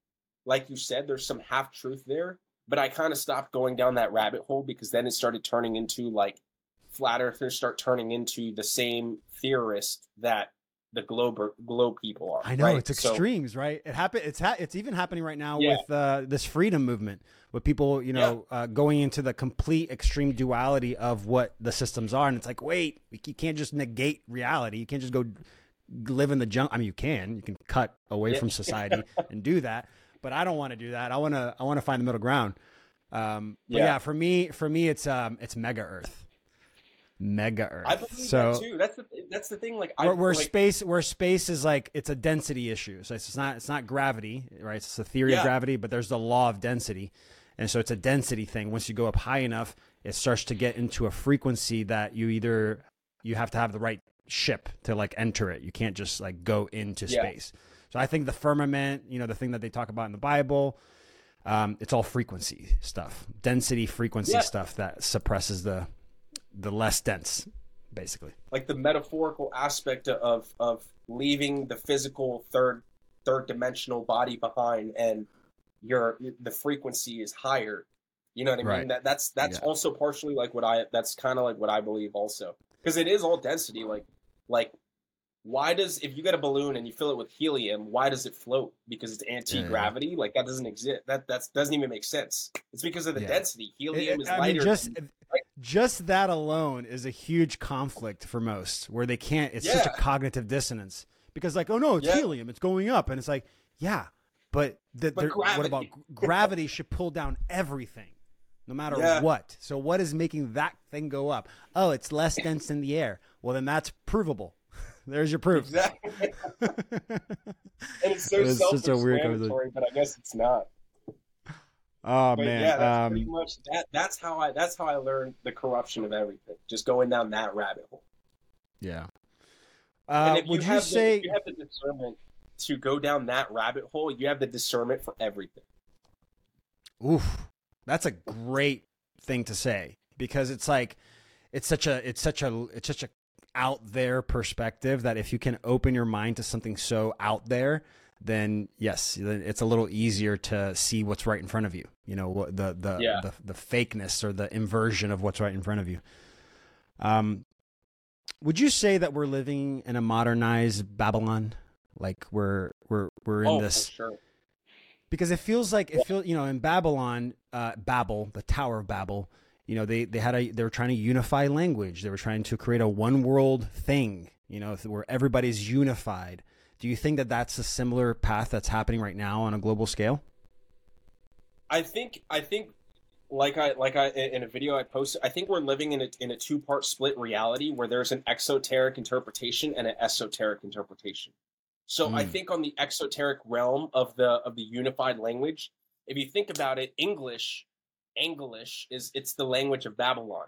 like you said, there's some half truth there, but I kind of stopped going down that rabbit hole because then it started turning into like flat earthers start turning into the same theorist that the globe globe people are. I know right? it's So- extremes, right? It happen. It's ha- it's even happening right now Yeah. with uh, this freedom movement, with people, you know, uh, going into the complete extreme duality of what the systems are, and it's like, wait, you can't just negate reality. You can't just go live in the jungle. I mean, you can. You can cut away Yeah. from *laughs* society and do that, but I don't want to do that. I want to. I want to find the middle ground. Um, but yeah. Yeah. for me, for me, it's um, it's mega Earth, mega Earth. I believe so that too. That's the that's the thing. Like I where, where like, space where space is like it's a density issue so it's not it's not gravity right it's the theory of gravity but there's the law of density and so it's a density thing once you go up high enough it starts to get into a frequency that you either you have to have the right ship to like enter it you can't just like go into Yeah. space so i think the firmament you know the thing that they talk about in the bible um, it's all frequency stuff density frequency Yeah. stuff that suppresses the the less dense basically like the metaphorical aspect of of leaving the physical third third dimensional body behind and your the frequency is higher you know what i mean Right. that that's that's Yeah. also partially like what i that's kind of like what i believe also because it is all density like like why does if you get a balloon and you fill it with helium why does it float because it's anti-gravity like that doesn't exist that that doesn't even make sense it's because of the Yeah. density helium It- is I lighter mean, just than- just that alone is a huge conflict for most, where they can't. It's such a cognitive dissonance because, like, oh no, it's Yeah. helium, it's going up, and it's like, yeah, but, the, But what gravity. about gravity? Should pull down everything, no matter Yeah. what. So, what is making that thing go up? Oh, it's less dense in the air. Well, then that's provable. There's your proof. exactly *laughs* and it's so It's just a weird self-explanatory, but I guess it's not. Oh But man, yeah, that's um, pretty much that. That's how I. That's how I learned the corruption of everything. Just going down that rabbit hole. yeah. And Uh, if would you, have say? the, if you have the discernment to go down that rabbit hole, you have the discernment for everything. Oof, that's a great thing to say because it's like it's such a it's such a it's such a out there perspective that if you can open your mind to something so out there, then yes, it's a little easier to see what's right in front of you. You know, what the the Yeah. the, the fakeness or the inversion of what's right in front of you. Um, would you say that we're living in a modernized Babylon? Like we're we're we're in oh, this sure. because it feels like it feels you know in Babylon, uh, Babel, the Tower of Babel. You know they they had a they were trying to unify language. They were trying to create a one world thing. You know where everybody's unified. Do you think that that's a similar path that's happening right now on a global scale? I think. I think. Like I like I in a video I posted, I think we're living in a in a two part split reality where there's an exoteric interpretation and an esoteric interpretation. So I Mm. think on the exoteric realm of the of the unified language, if you think about it, English, English is it's the language of Babylon,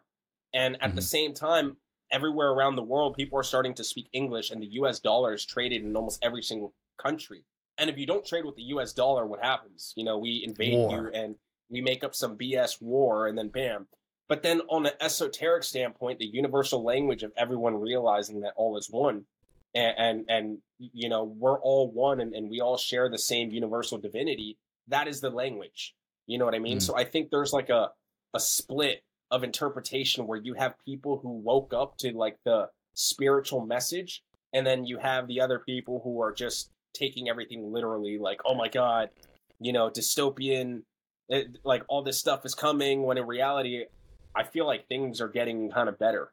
and at the Mhm. same time, everywhere around the world, people are starting to speak English, and the U.S. dollar is traded in almost every single country. And if you don't trade with the U.S. dollar, what happens? You know, we invade war. you and we make up some BS war, and then bam. But then, on an esoteric standpoint, the universal language of everyone realizing that all is one, and and, and you know we're all one, and, and we all share the same universal divinity. That is the language. You know what I mean? Mm. So I think there's like a a split of interpretation where you have people who woke up to like the spiritual message and then you have the other people who are just taking everything literally like oh my god you know dystopian it, eh, like all this stuff is coming when in reality i feel like things are getting kind of better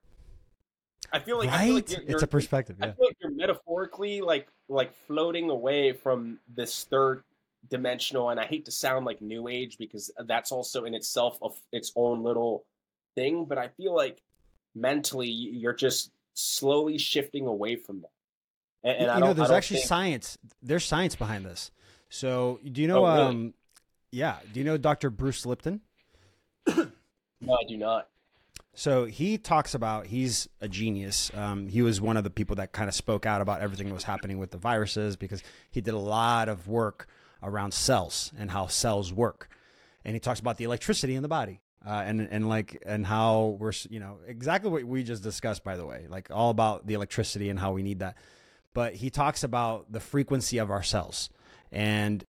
i feel like, right? I feel like you're, it's a perspective yeah. i feel like you're metaphorically like like floating away from this third dimensional and i hate to sound like new age because that's also in itself of its own little thing, but I feel like mentally you're just slowly shifting away from that. And, and you know, there's actually think... science. There's science behind this. So, do you know? Oh, really? um, yeah, do you know Dr. Bruce Lipton? no, I do not. So he talks about he's a genius. Um, he was one of the people that kind of spoke out about everything that was happening with the viruses because he did a lot of work around cells and how cells work. And he talks about the electricity in the body uh, and and like and how we're you know exactly what we just discussed by the way like all about the electricity and how we need that but he talks about the frequency of our cells and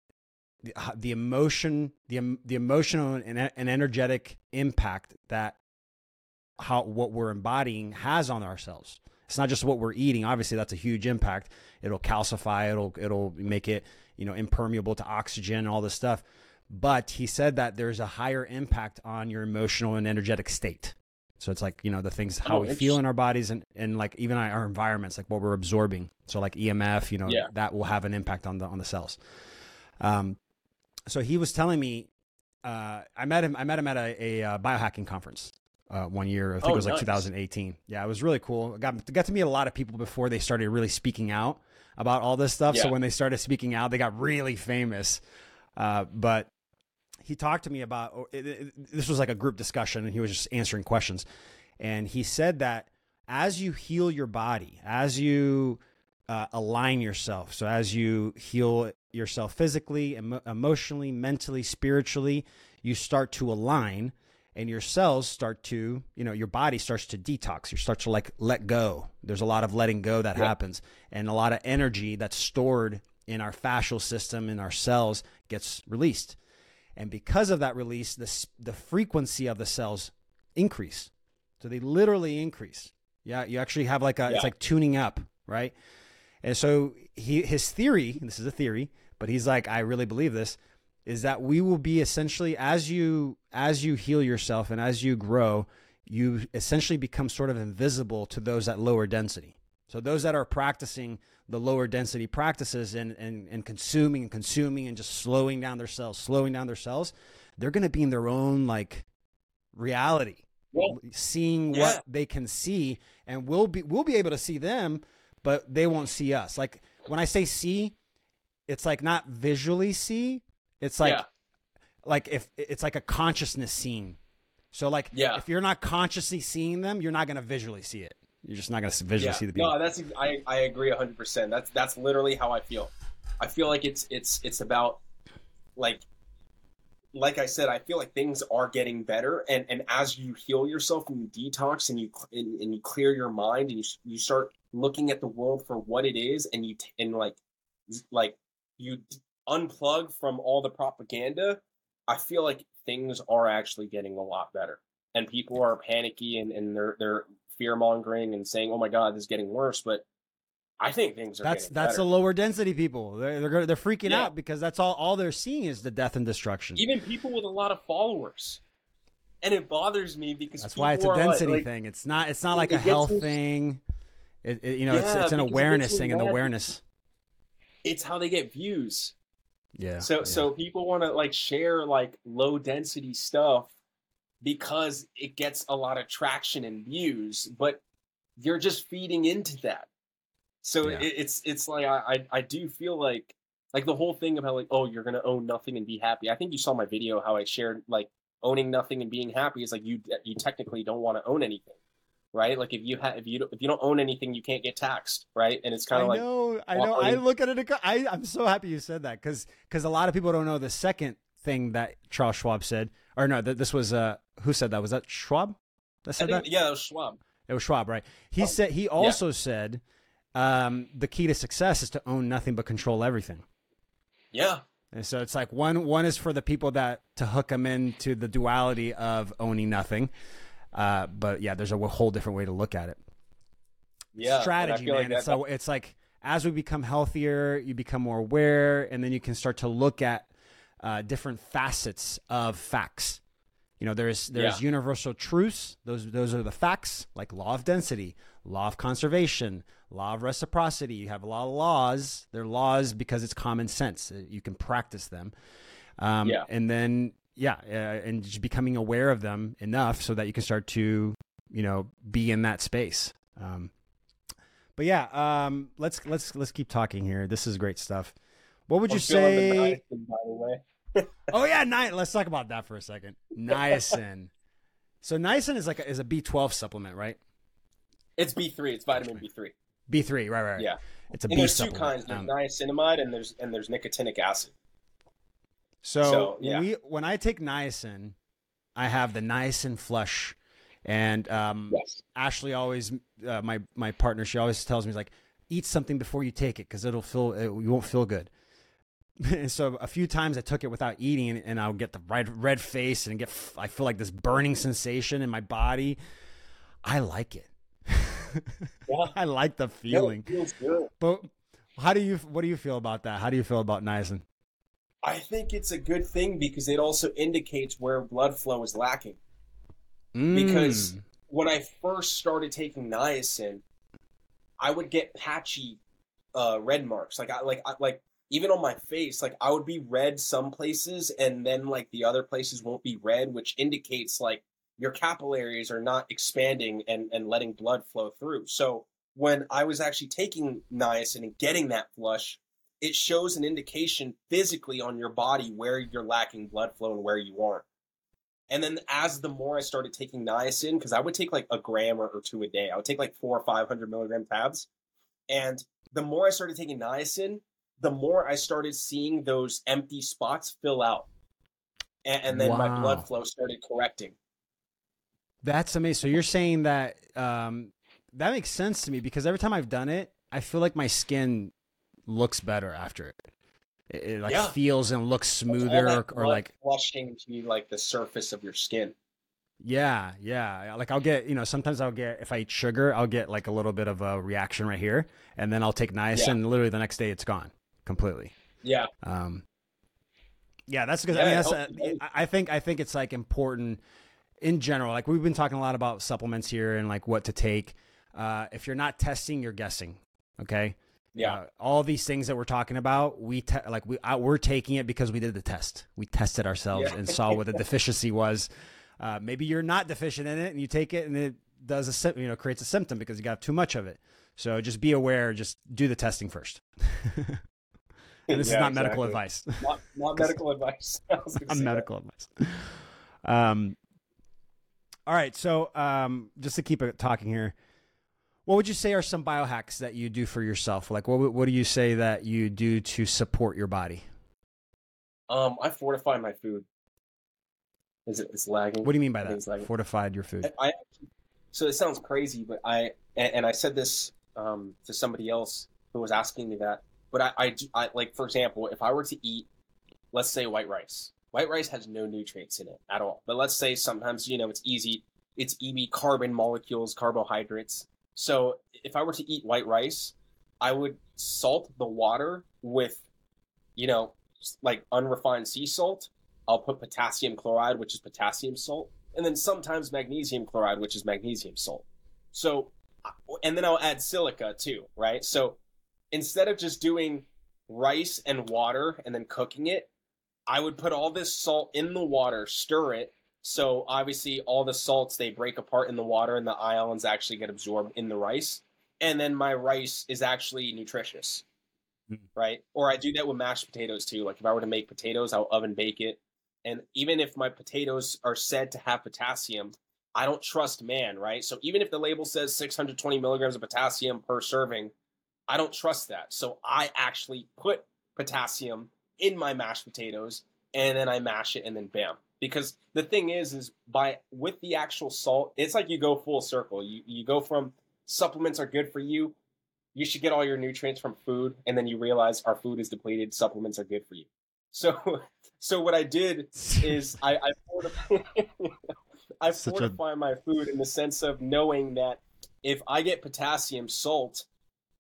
the, the emotion the the emotional and, and energetic impact that how what we're embodying has on ourselves it's not just what we're eating obviously that's a huge impact it'll calcify it'll it'll make it you know impermeable to oxygen and all this stuff but he said that there's a higher impact on your emotional and energetic state. So it's like, you know, the things, how oh, we feel in our bodies and, and like even our environments, like what we're absorbing. So like EMF, you know, yeah. that will have an impact on the, on the cells. Um, so he was telling me, uh, I met him, I met him at a, a uh, biohacking conference. Uh, one year, I think oh, it was like nice. 2018. Yeah, it was really cool. I got, got to meet a lot of people before they started really speaking out about all this stuff. Yeah. So when they started speaking out, they got really famous. Uh, but he talked to me about oh, it, it, this was like a group discussion and he was just answering questions and he said that as you heal your body as you uh, align yourself so as you heal yourself physically emo- emotionally mentally spiritually you start to align and your cells start to you know your body starts to detox you start to like let go there's a lot of letting go that happens and a lot of energy that's stored in our fascial system in our cells gets released and because of that release, the, the frequency of the cells increase. So they literally increase. Yeah, you actually have like a, yeah. it's like tuning up, right? And so he, his theory, this is a theory, but he's like, I really believe this, is that we will be essentially as you as you heal yourself and as you grow, you essentially become sort of invisible to those at lower density. So those that are practicing the lower density practices and, and, and consuming and consuming and just slowing down their cells, slowing down their cells, they're going to be in their own like reality, well, seeing yeah. what they can see, and we'll be we'll be able to see them, but they won't see us. Like when I say see, it's like not visually see. It's like yeah. like if it's like a consciousness scene. So like yeah. if you're not consciously seeing them, you're not going to visually see it. You're just not going to visually yeah. see the people. No, that's I, I agree 100. percent That's that's literally how I feel. I feel like it's it's it's about like like I said, I feel like things are getting better, and and as you heal yourself and you detox and you and, and you clear your mind and you you start looking at the world for what it is, and you and like like you unplug from all the propaganda. I feel like things are actually getting a lot better, and people are panicky and and they're they're fear mongering and saying, "Oh my God, this is getting worse," but I think things are. That's that's the lower density people. They're they're, they're freaking yeah. out because that's all all they're seeing is the death and destruction. Even people with a lot of followers, and it bothers me because that's why it's a density like, thing. It's not it's not like a health me, thing. It, it, you know, yeah, it's it's an awareness thing, and awareness. It's how they get views. Yeah. So yeah. so people want to like share like low density stuff because it gets a lot of traction and views, but you're just feeding into that. So yeah. it, it's it's like I, I I do feel like like the whole thing about like oh you're gonna own nothing and be happy. I think you saw my video how I shared like owning nothing and being happy is like you you technically don't want to own anything. Right? Like if you have if you don't, if you don't own anything, you can't get taxed, right? And it's kind of like know, I know. I look at it. I I'm so happy you said that because because a lot of people don't know the second thing that Charles Schwab said, or no, that this was uh who said that? Was that Schwab? That said think, that? Yeah, it was Schwab. It was Schwab, right? He Oh, said he also said um, the key to success is to own nothing but control everything. Yeah, And so it's like one one is for the people that to hook them into the duality of owning nothing. Uh, but yeah, there's a whole different way to look at it. yeah. Strategy, man. like that- so it's like as we become healthier, you become more aware, and then you can start to look at uh, different facets of facts. You know, there's there's Yeah. universal truths. Those those are the facts, like law of density, law of conservation, law of reciprocity. You have a lot of laws. They're laws because it's common sense. Uh, You can practice them. Um, Yeah. And then yeah, uh, and just becoming aware of them enough so that you can start to you know be in that space. Um, but yeah, um, let's let's let's keep talking here. This is great stuff. What would I'm you say? niacin, by the way. *laughs* Oh yeah, ni- let's talk about that for a second. Niacin. so niacin is like a, is a B twelve supplement, right? It's B three. It's vitamin B three. B three, right, right, right. Yeah. It's a And B there's two supplement. kinds. There's Um, niacinamide and there's and there's nicotinic acid. So so, when yeah. we when I take niacin, I have the niacin flush, and um, Yes. Ashley always, uh, my my partner, she always tells me like, eat something before you take it because it'll feel it, you won't feel good. *laughs* and so a few times I took it without eating, and, and I'll get the red red face and get f- I feel like this burning sensation in my body. I like it. *laughs* Yeah. I like the feeling. Yeah, it feels good. But how do you? What do you feel about that? How do you feel about niacin? I think it's a good thing because it also indicates where blood flow is lacking. Because- Mm. When I first started taking niacin, I would get patchy uh, red marks. Like I like I, like even on my face, like I would be red some places, and then like the other places won't be red, which indicates like your capillaries are not expanding and and letting blood flow through. So when I was actually taking niacin and getting that flush, it shows an indication physically on your body where you're lacking blood flow and where you aren't. And then as the more I started taking niacin, because I would take like a gram or, or two a day, I would take like four or five hundred milligram tabs. And the more I started taking niacin, the more I started seeing those empty spots fill out. And, and then my blood flow started correcting. That's amazing. So you're saying that um, that makes sense to me because every time I've done it, I feel like my skin looks better after it. It, it, like Yeah. feels and looks smoother, or, or like flushing to like the surface of your skin. yeah, yeah. Like I'll get you know sometimes I'll get if I eat sugar, I'll get like a little bit of a reaction right here, and then I'll take niacin. Yeah. And literally the next day, it's gone completely. Yeah. Um, yeah, that's because I mean that's helps uh. I I think I think it's like important in general. Like we've been talking a lot about supplements here and like what to take. Uh, if you're not testing, you're guessing. Okay. Yeah. Uh, all these things that we're talking about, we te- like we uh, we're taking it because we did the test. We tested ourselves Yeah. and *laughs* saw what the deficiency was. Uh, maybe you're not deficient in it, and you take it, and it does a you know creates a symptom because you got too much of it. So just be aware. Just do the testing first. *laughs* and this is Yeah, not medical advice. Not, not *laughs* medical advice. I was gonna on say that. medical advice. Um, all right, so um, just to keep it talking here, what would you say are some biohacks that you do for yourself? Like, what what do you say that you do to support your body? Um, I fortify my food. Is it? It's lagging. What do you mean by that? like- Fortified your food. I so it sounds crazy, but I and, and I said this um, to somebody else who was asking me that. But I, I, I like for example, if I were to eat, let's say white rice. White rice has no nutrients in it at all. But let's say sometimes you know it's easy. It's EB carbon molecules, carbohydrates. So if I were to eat white rice, I would salt the water with, you know, like unrefined sea salt. I'll put potassium chloride, which is potassium salt, and then sometimes magnesium chloride, which is magnesium salt. So, and then I'll add silica too, right? So instead of just doing rice and water and then cooking it, I would put all this salt in the water, stir it. So obviously all the salts they break apart in the water and the ions actually get absorbed in the rice. And then my rice is actually nutritious. Mm. Right? Or I do that with mashed potatoes too. Like if I were to make potatoes, I'll oven bake it. And even if my potatoes are said to have potassium, I don't trust man, right? So even if the label says 620 milligrams of potassium per serving, I don't trust that. So I actually put potassium in my mashed potatoes and then I mash it and then bam. Because the thing is, is by with the actual salt, it's like you go full circle. You you go from supplements are good for you. You should get all your nutrients from food, and then you realize our food is depleted. Supplements are good for you. So, *laughs* so what I did is I I, fortif- *laughs* I fortify a... my food in the sense of knowing that if I get potassium salt,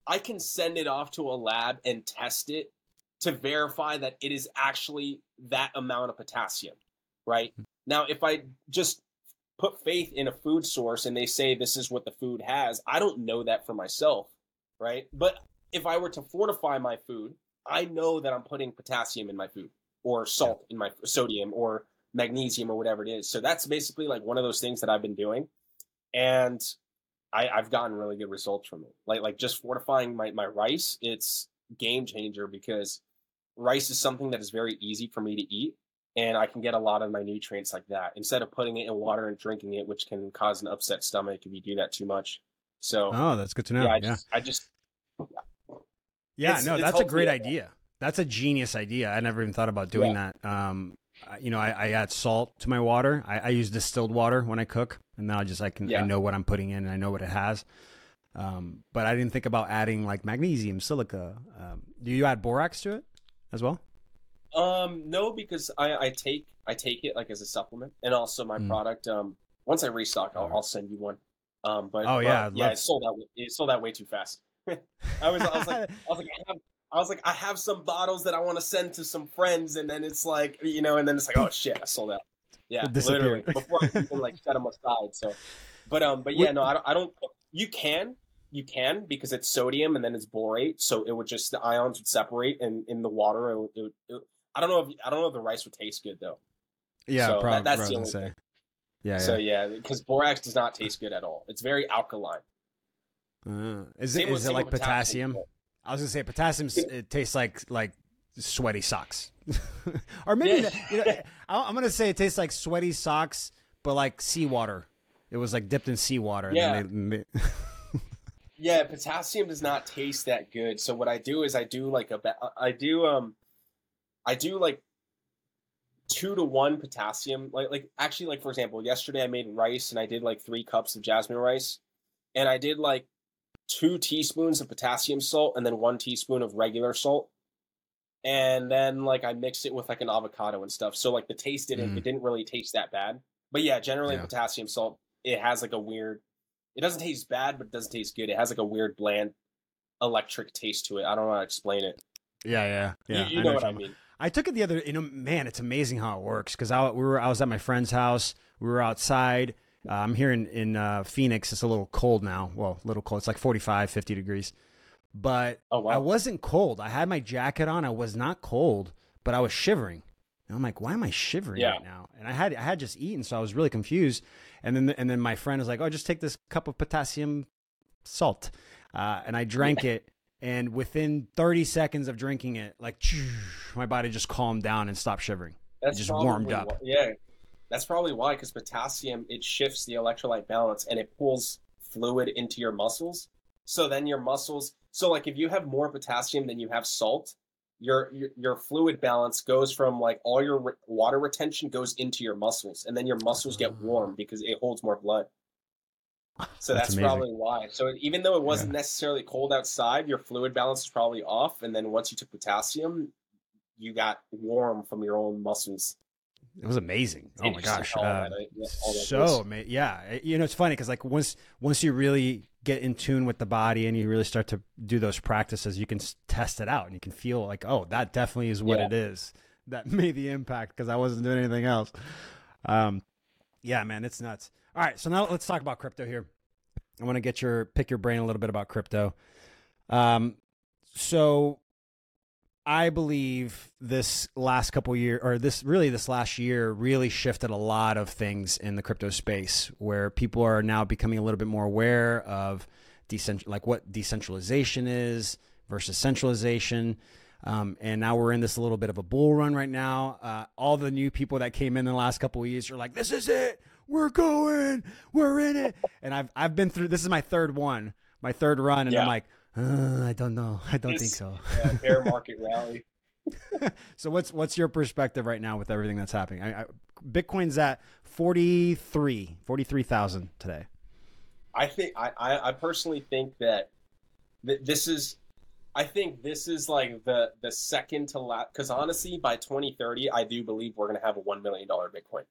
I can send it off to a lab and test it to verify that it is actually that amount of potassium, right? Hmm. Now, if I just put faith in a food source and they say this is what the food has, I don't know that for myself, right? But if I were to fortify my food, I know that I'm putting potassium in my food or salt in my sodium or magnesium or whatever it is. So that's basically like one of those things that I've been doing. And I, have gotten really good results from it. Like like just fortifying my, my rice, it's game changer because rice is something that is very easy for me to eat and I can get a lot of my nutrients like that instead of putting it in water and drinking it, which can cause an upset stomach if you do that too much. So, oh, that's good to know. Yeah, I yeah. just, I just yeah, it's, no, it's that's a great idea. That's a genius idea. I never even thought about doing yeah. that. Um, you know, I, I, add salt to my water. I, I, use distilled water when I cook, and now I just I can. I know what I'm putting in, and I know what it has. Um, but I didn't think about adding like magnesium, silica. Um, do you add borax to it? as well? Um, no, because I, I take I take it like as a supplement, and also my mm. product. Um, once I restock, I'll, I'll send you one. Um, but oh yeah, yeah, it sold out. It sold out way too fast. *laughs* I was I was like I was like I have I was like I have some bottles that I want to send to some friends, and then it's like you know, and then it's like oh shit, I sold out. Yeah, literally *laughs* before I even like set them aside. So, but um, but yeah, no, I don't. I don't you can you can because it's sodium and then it's borate, so it would just the ions would separate and in the water. It, it, it, I don't know if I don't know if the rice would taste good though. Yeah, so probably, that, that's the only say. Thing. Yeah. So yeah, because borax does not taste good at all. It's very alkaline. Uh, is it is it like potassium? potassium? I was gonna say potassium. It tastes like like sweaty socks, *laughs* or maybe yeah. you know, I'm gonna say it tastes like sweaty socks, but like seawater. It was like dipped in seawater. Yeah. They, *laughs* yeah, potassium does not taste that good. So what I do is I do like a I do um I do like two to one potassium. Like like actually like for example, yesterday I made rice and I did like three cups of jasmine rice, and I did like two teaspoons of potassium salt and then one teaspoon of regular salt. And then like I mixed it with like an avocado and stuff. So like the taste didn't mm. it didn't really taste that bad. But yeah, generally yeah. potassium salt it has like a weird it doesn't taste bad, but it doesn't taste good. It has like a weird bland electric taste to it. I don't know how to explain it. Yeah, yeah, yeah. You, you know, know, what I mean. I took it the other, you know, man, it's amazing how it works. Because I we were I was at my friend's house. We were outside. Uh, I'm here in in uh, Phoenix. It's a little cold now. Well, a little cold. It's like 45, 50 degrees. But oh, wow. I wasn't cold. I had my jacket on. I was not cold, but I was shivering. And I'm like, why am I shivering yeah. right now? And I had I had just eaten, so I was really confused. And then and then my friend was like, oh, just take this cup of potassium salt, uh, and I drank *laughs* it. And within 30 seconds of drinking it, like *sniffs* my body just calmed down and stopped shivering. That's it just warmed up. Why, yeah, that's probably why. Because potassium it shifts the electrolyte balance and it pulls fluid into your muscles. So then your muscles. So like if you have more potassium than you have salt, your, your your fluid balance goes from like all your re- water retention goes into your muscles, and then your muscles get warm ah. because it holds more blood. So that's, that's probably why. So even though it wasn't yeah. necessarily cold outside, your fluid balance is probably off, and then once you took potassium, you got warm from your own muscles. It was amazing. Oh my gosh, uh, that, so amazing. Yeah, you know it's funny because like once once you really get in tune with the body and you really start to do those practices, you can test it out and you can feel like, oh, that definitely is what yeah. it is that *laughs* made the impact because I wasn't doing anything else. Um, yeah, man, it's nuts. All right, so now let's talk about crypto here. I want to get your pick your brain a little bit about crypto. Um, so I believe this last couple year or this really this last year really shifted a lot of things in the crypto space where people are now becoming a little bit more aware of decent like what decentralization is versus centralization. Um, and now we're in this little bit of a bull run right now. Uh, all the new people that came in the last couple of years are like, "This is it. We're going, we're in it. And I've I've been through. This is my third one, my third run, and Yeah. I'm like, uh, I don't know, I don't think so. Yeah, bear market rally. *laughs* *laughs* So what's what's your perspective right now with everything that's happening? I, I, Bitcoin's at 43, 43,000 today. I think I, I, I personally think that th- this is I think this is like the the second to last because honestly by 2030 I do believe we're gonna have a one million dollar Bitcoin,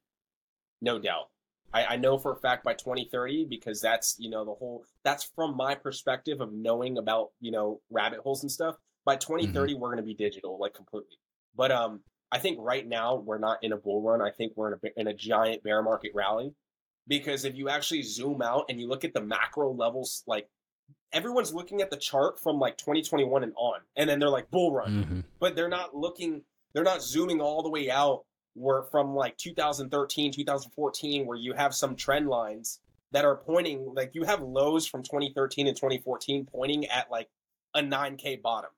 no doubt. I, I know for a fact by 2030 because that's you know the whole that's from my perspective of knowing about you know rabbit holes and stuff. By 2030 we're gonna be digital like completely. But um I think right now we're not in a bull run. I think we're in a in a giant bear market rally because if you actually zoom out and you look at the macro levels, like everyone's looking at the chart from like 2021 and on, and then they're like bull run, Mm-hmm. but they're not looking, they're not zooming all the way out where from like 2013, 2014, where you have some trend lines that are pointing like you have lows from 2013 and 2014 pointing at like a 9k bottom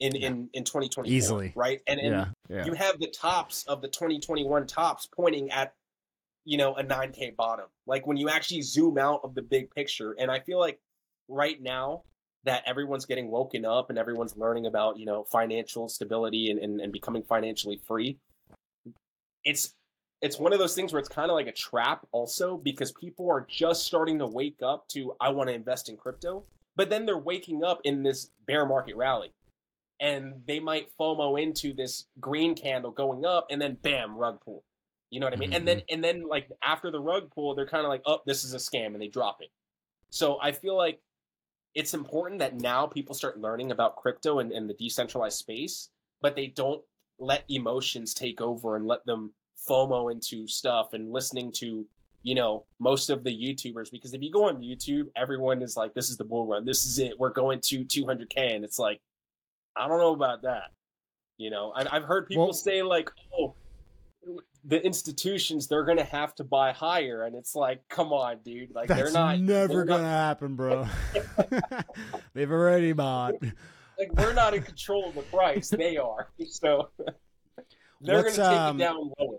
in in in 2020 Easily. right and and Yeah, yeah. you have the tops of the 2021 tops pointing at you know a 9k bottom like when you actually zoom out of the big picture and i feel like right now that everyone's getting woken up and everyone's learning about you know financial stability and, and, and becoming financially free it's it's one of those things where it's kind of like a trap also because people are just starting to wake up to i want to invest in crypto but then they're waking up in this bear market rally and they might FOMO into this green candle going up, and then bam, rug pull. You know what I mean? And then mm-hmm. and then like after the rug pull, they're kind of like, oh, this is a scam, and they drop it. So I feel like it's important that now people start learning about crypto and, and the decentralized space, but they don't let emotions take over and let them FOMO into stuff and listening to you know most of the YouTubers because if you go on YouTube, everyone is like, this is the bull run, this is it, we're going to 200k, and it's like I don't know about that. You know, I, I've heard people Well- say like, "Oh, the institutions they're gonna have to buy higher," and it's like, "Come on, dude! Like they're not never they're gonna not- happen, bro. *laughs* *laughs* They've already bought. Like we're not in control of the price; they are. *laughs* So they're gonna take um, it down lower."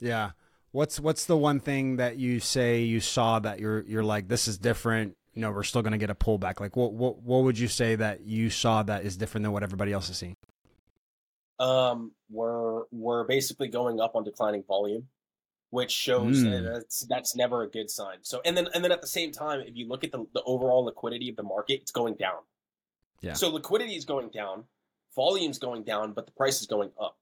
Yeah. What's what's the one thing that you say you saw that you're you're like this is different? You know, we're still gonna get a pullback. Like, what what what would you say that you saw that is different than what everybody else is seeing? Um, we're we're basically going up on declining volume, which shows Mm. that that's that's never a good sign. So and then and then at the same time, if you look at the the overall liquidity of the market, it's going down. Yeah. So liquidity is going down, volume's going down, but the price is going up.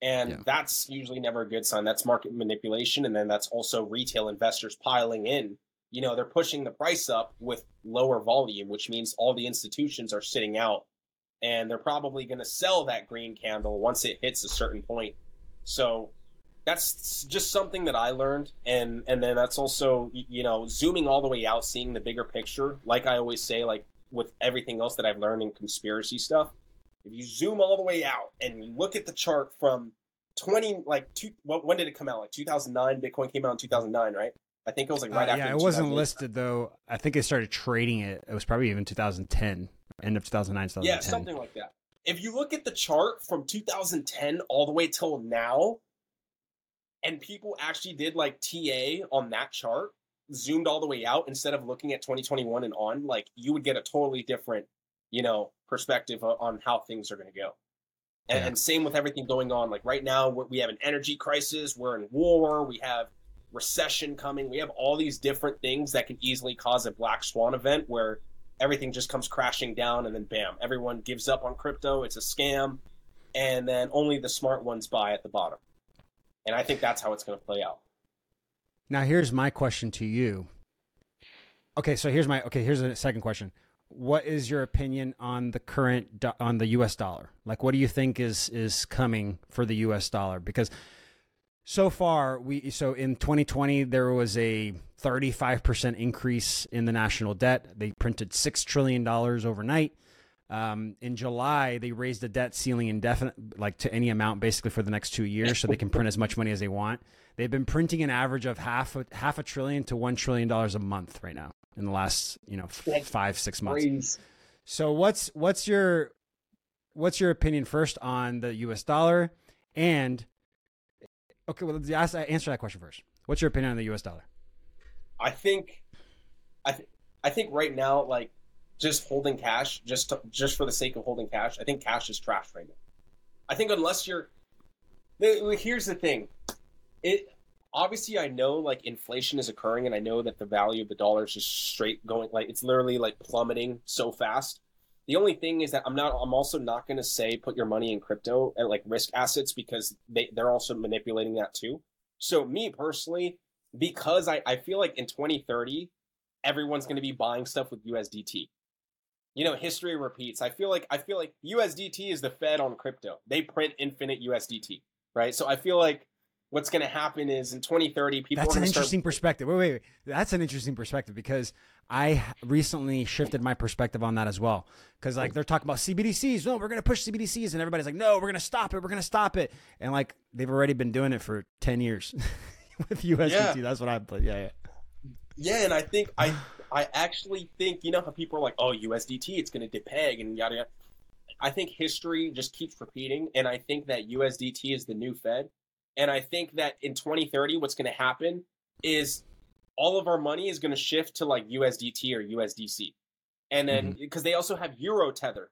And Yeah. that's usually never a good sign. That's market manipulation. And then that's also retail investors piling in. You know, they're pushing the price up with lower volume, which means all the institutions are sitting out and they're probably going to sell that green candle once it hits a certain point. So that's just something that I learned, and and then that's also you know zooming all the way out, seeing the bigger picture. Like I always say, like with everything else that I've learned in conspiracy stuff, if you zoom all the way out and you look at the chart from twenty like two, what, when did it come out? Like two thousand nine. Bitcoin came out in two thousand nine, right? I think it was like right Uh, after. yeah, it wasn't listed though. I think they started trading it. It was probably even 2010, end of 2009, 2010. Yeah, something like that. If you look at the chart from 2010 all the way till now, and people actually did like TA on that chart, zoomed all the way out instead of looking at 2021 and on, like you would get a totally different, you know, perspective on how things are going to go. And, Yeah. and same with everything going on. Like right now, we're- we have an energy crisis. We're in war. We have recession coming. We have all these different things that can easily cause a black swan event where everything just comes crashing down and then bam, everyone gives up on crypto. It's a scam. And then only the smart ones buy at the bottom. And I think that's how it's going to play out. Now here's my question to you. Okay, so here's my okay. Here's a second question. What is your opinion on the current do- on the U.S. dollar? Like, what do you think is is coming for the U.S. dollar? Because so far, we so in 2020 there was a 35 percent increase in the national debt. They printed six trillion dollars overnight. Um, in July, they raised the debt ceiling indefinite, like to any amount, basically for the next two years, so they can print as much money as they want. They've been printing an average of half a, half a trillion to one trillion dollars a month right now in the last you know f- five six months. Crazy. So what's what's your what's your opinion first on the U.S. dollar and okay, well let's ask, answer that question first. What's your opinion on the U.S. dollar? I think, I th- I think right now, like just holding cash, just to, just for the sake of holding cash, I think cash is trash right now. I think unless you're, here's the thing, it obviously I know like inflation is occurring, and I know that the value of the dollar is just straight going like it's literally like plummeting so fast. The only thing is that I'm not. I'm also not going to say put your money in crypto and like risk assets because they they're also manipulating that too. So me personally, because I I feel like in 2030 everyone's going to be buying stuff with USDT. You know, history repeats. I feel like I feel like USDT is the Fed on crypto. They print infinite USDT, right? So I feel like what's going to happen is in 2030 people that's an interesting start... perspective. Wait, wait wait. That's an interesting perspective because i recently shifted my perspective on that as well. Because like they're talking about cbdc's no we're going to push cbdc's and everybody's like no we're going to stop it. We're going to stop it. And like they've already been doing it for 10 years *laughs* with usdt yeah. that's what i put yeah yeah. Yeah and i think i i actually think you know how people are like oh usdt it's going to depeg and yada yada. I think history just keeps repeating and i think that usdt is the new fed and I think that in 2030, what's going to happen is all of our money is going to shift to like USDT or USDC. And then because mm-hmm. they also have Euro Tether.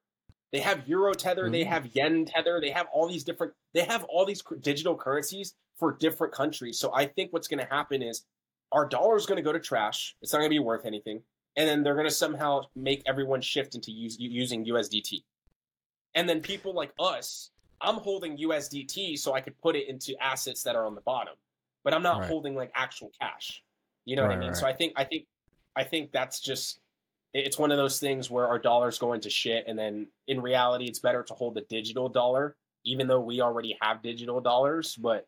They have Euro Tether, mm-hmm. they have Yen Tether, they have all these different they have all these digital currencies for different countries. So I think what's going to happen is our dollar is going to go to trash. It's not going to be worth anything. And then they're going to somehow make everyone shift into use, using USDT. And then people like us I'm holding USDT so I could put it into assets that are on the bottom, but I'm not right. holding like actual cash. You know right, what I mean? Right. So I think I think I think that's just it's one of those things where our dollars go into shit, and then in reality, it's better to hold the digital dollar, even though we already have digital dollars. But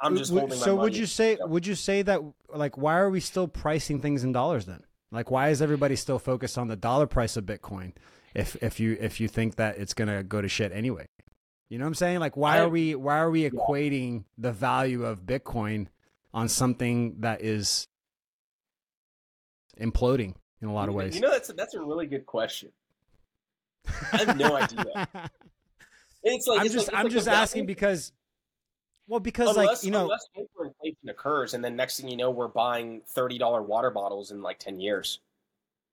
I'm just holding. So would you say would you say that like why are we still pricing things in dollars then? Like why is everybody still focused on the dollar price of Bitcoin? If if you if you think that it's gonna go to shit anyway. You know what I'm saying? Like why I, are we why are we equating the value of Bitcoin on something that is imploding in a lot of ways? You know that's a, that's a really good question. I have no idea. *laughs* It's like I'm it's just like, I'm like just asking because well because unless, like you know unless hyperinflation occurs and then next thing you know we're buying thirty dollar water bottles in like ten years.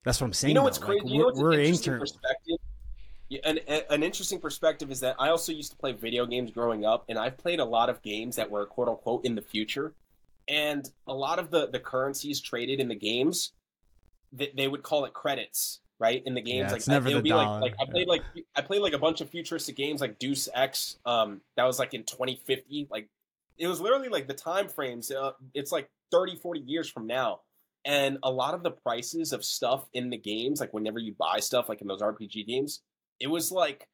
That's what I'm saying. You know what's crazy? Like, you know what's we're, we're perspective an, an interesting perspective is that I also used to play video games growing up, and I've played a lot of games that were quote unquote in the future. And a lot of the, the currencies traded in the games, they, they would call it credits, right? In the games, yeah, like never it would be dollar. like like I played like I played like a bunch of futuristic games like Deus Ex. Um, that was like in 2050. Like it was literally like the time frames. Uh, it's like 30, 40 years from now. And a lot of the prices of stuff in the games, like whenever you buy stuff, like in those RPG games, it was like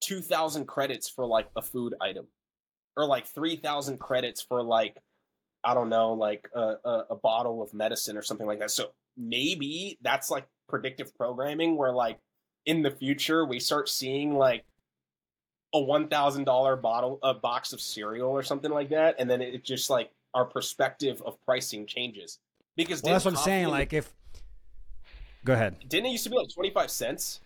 2000 credits for like a food item or like 3000 credits for like i don't know like a, a, a, bottle of medicine or something like that. So maybe that's like predictive programming where like in the future we start seeing like a $1000 bottle a box of cereal or something like that and then it just like our perspective of pricing changes. Because well, that's what i'm saying like if go ahead. Didn't it used to be like 25 cents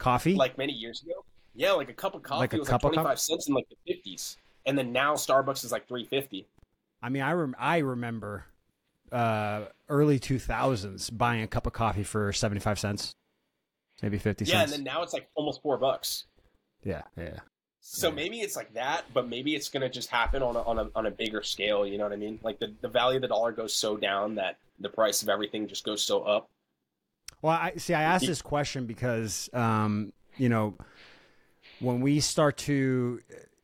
Coffee? Like many years ago. Yeah, like a cup of coffee like was like 25 cents in like the 50s. And then now Starbucks is like 350. I mean, I rem- I remember uh, early 2000s buying a cup of coffee for 75 cents. Maybe 50 yeah, cents. Yeah, and then now it's like almost 4 bucks. Yeah, yeah. So yeah. maybe it's like that, but maybe it's going to just happen on a, on a on a bigger scale, you know what I mean? Like the the value of the dollar goes so down that the price of everything just goes so up. Well, I see. I asked this question because, um, you know, when we start to,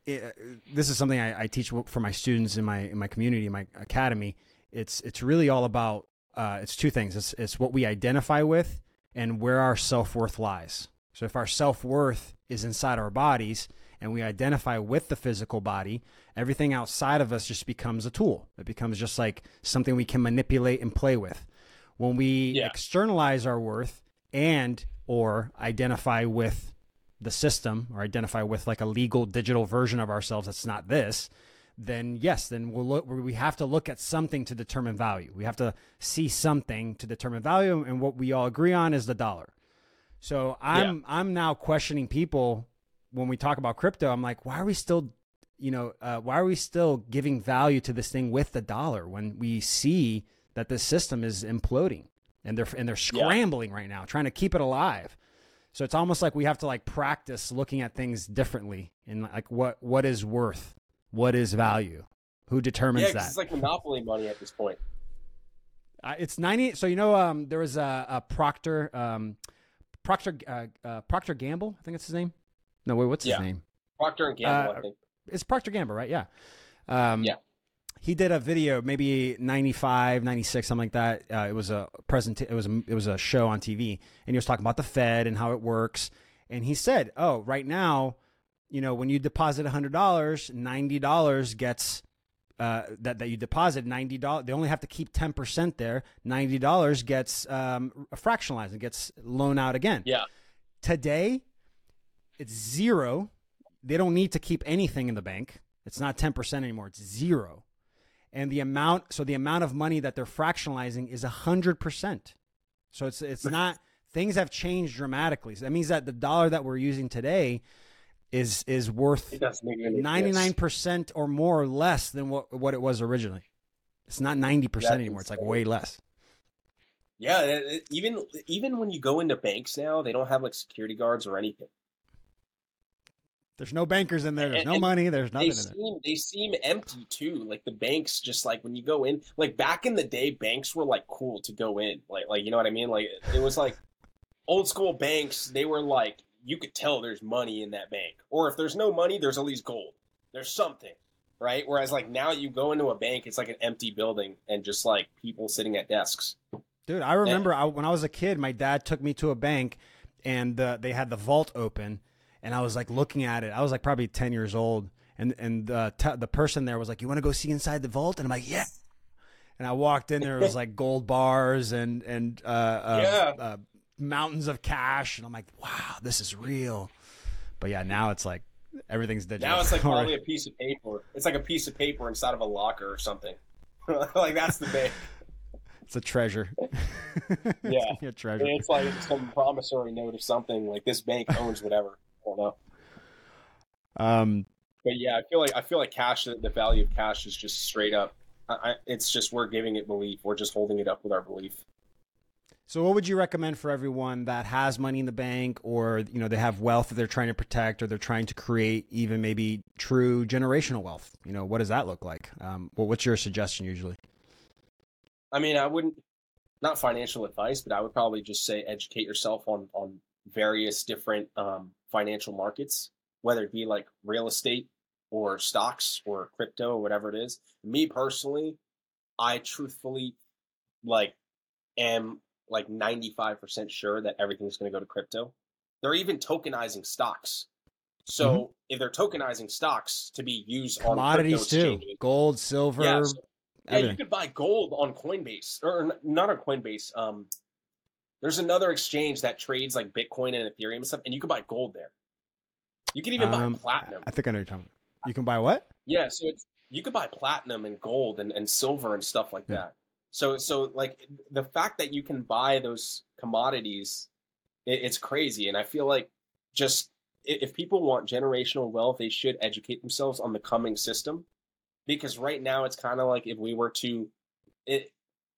it, uh, this is something I, I, teach for my students in my in my community, in my academy. It's it's really all about. Uh, it's two things. It's it's what we identify with and where our self worth lies. So if our self worth is inside our bodies and we identify with the physical body, everything outside of us just becomes a tool. It becomes just like something we can manipulate and play with when we yeah. externalize our worth and or identify with the system or identify with like a legal digital version of ourselves that's not this then yes then we'll look we have to look at something to determine value we have to see something to determine value and what we all agree on is the dollar so i'm yeah. i'm now questioning people when we talk about crypto i'm like why are we still you know, uh, why are we still giving value to this thing with the dollar when we see that this system is imploding and they're and they're scrambling yeah. right now, trying to keep it alive. So it's almost like we have to like practice looking at things differently and like what what is worth, what is value, who determines yeah, that? It's like monopoly money at this point. Uh, it's ninety. So you know, um, there was a, a Procter, um, Procter, uh, uh, Procter Gamble. I think that's his name. No, wait, what's his name? Procter and Gamble. I Uh, think. It's Procter Gamble, right? Yeah. Um, Yeah. He did a video, maybe 95, 96, something like that. Uh, it was a present. It was a, it was a show on TV, and he was talking about the Fed and how it works. And he said, "Oh, right now, you know, when you deposit hundred dollars, ninety dollars gets uh, that that you deposit ninety dollars. They only have to keep ten percent there. Ninety dollars gets um, fractionalized and gets loaned out again. Yeah. Today, it's zero. They don't need to keep anything in the bank. It's not ten percent anymore. It's zero, and the amount. So the amount of money that they're fractionalizing is hundred percent. So it's it's *laughs* not. Things have changed dramatically. So that means that the dollar that we're using today is is worth It doesn't make any ninety nine sense. percent or more or less than what what it was originally. It's not ninety percent That's anymore. It's like way less. Yeah, even even when you go into banks now, they don't have like security guards or anything. There's no bankers in there. There's And- no and money. There's nothing They in there. seem they seem empty too. Like the banks, just like when you go in, like back in the day, banks were like cool to go in. Like like you know what I mean? Like it was like old school banks. They were like you could tell there's money in that bank, or if there's no money, there's at least gold. There's something, right? Whereas like now you go into a bank, it's like an empty building and just like people sitting at desks. Dude, I remember I, when I was a kid, my dad took me to a bank, and uh, they had the vault open, and I was like looking at it. I was like probably ten years old, and and uh, t- the person there was like, "You want to go see inside the vault?" And I'm like, "Yeah." And I walked in there. It was like gold bars and and uh, uh, Yeah. uh, mountains of cash, and I'm like, "Wow, this is real." But yeah, now it's like everything's digital. Now it's like *laughs* probably a piece of paper. It's like a piece of paper inside of a locker or something. *laughs* like that's the bank. it's a treasure. *laughs* Yeah. gonna a treasure. It's like some promissory note of something. Like this bank owns whatever. Don't know. Um, But yeah, I feel like I feel like cash. The the value of cash is just straight up. I, I, it's just we're giving it belief. We're just holding it up with our belief. So, what would you recommend for everyone that has money in the bank, or you know, they have wealth that they're trying to protect, or they're trying to create even maybe true generational wealth? You know, what does that look like? Um, well, what's your suggestion usually? I mean, I wouldn't not financial advice, but I would probably just say educate yourself on on various different um, financial markets, whether it be like real estate or stocks or crypto or whatever it is. Me personally, I truthfully like am like 95% sure that everything's going to go to crypto. They're even tokenizing stocks. So if they're tokenizing stocks to be used on Commodities crypto too, gold, silver, yeah, so- yeah, you could buy gold on Coinbase or not on Coinbase. Um, there's another exchange that trades like Bitcoin and Ethereum and stuff, and you can buy gold there. You can even Um, buy platinum. I think I know you're talking. About. You can buy what? Yeah, so it's you could buy platinum and gold and, and silver and stuff like Yeah. that. So so like the fact that you can buy those commodities, it, it's crazy. And I feel like just if people want generational wealth, they should educate themselves on the coming system, because right now it's kind of like if we were to, it,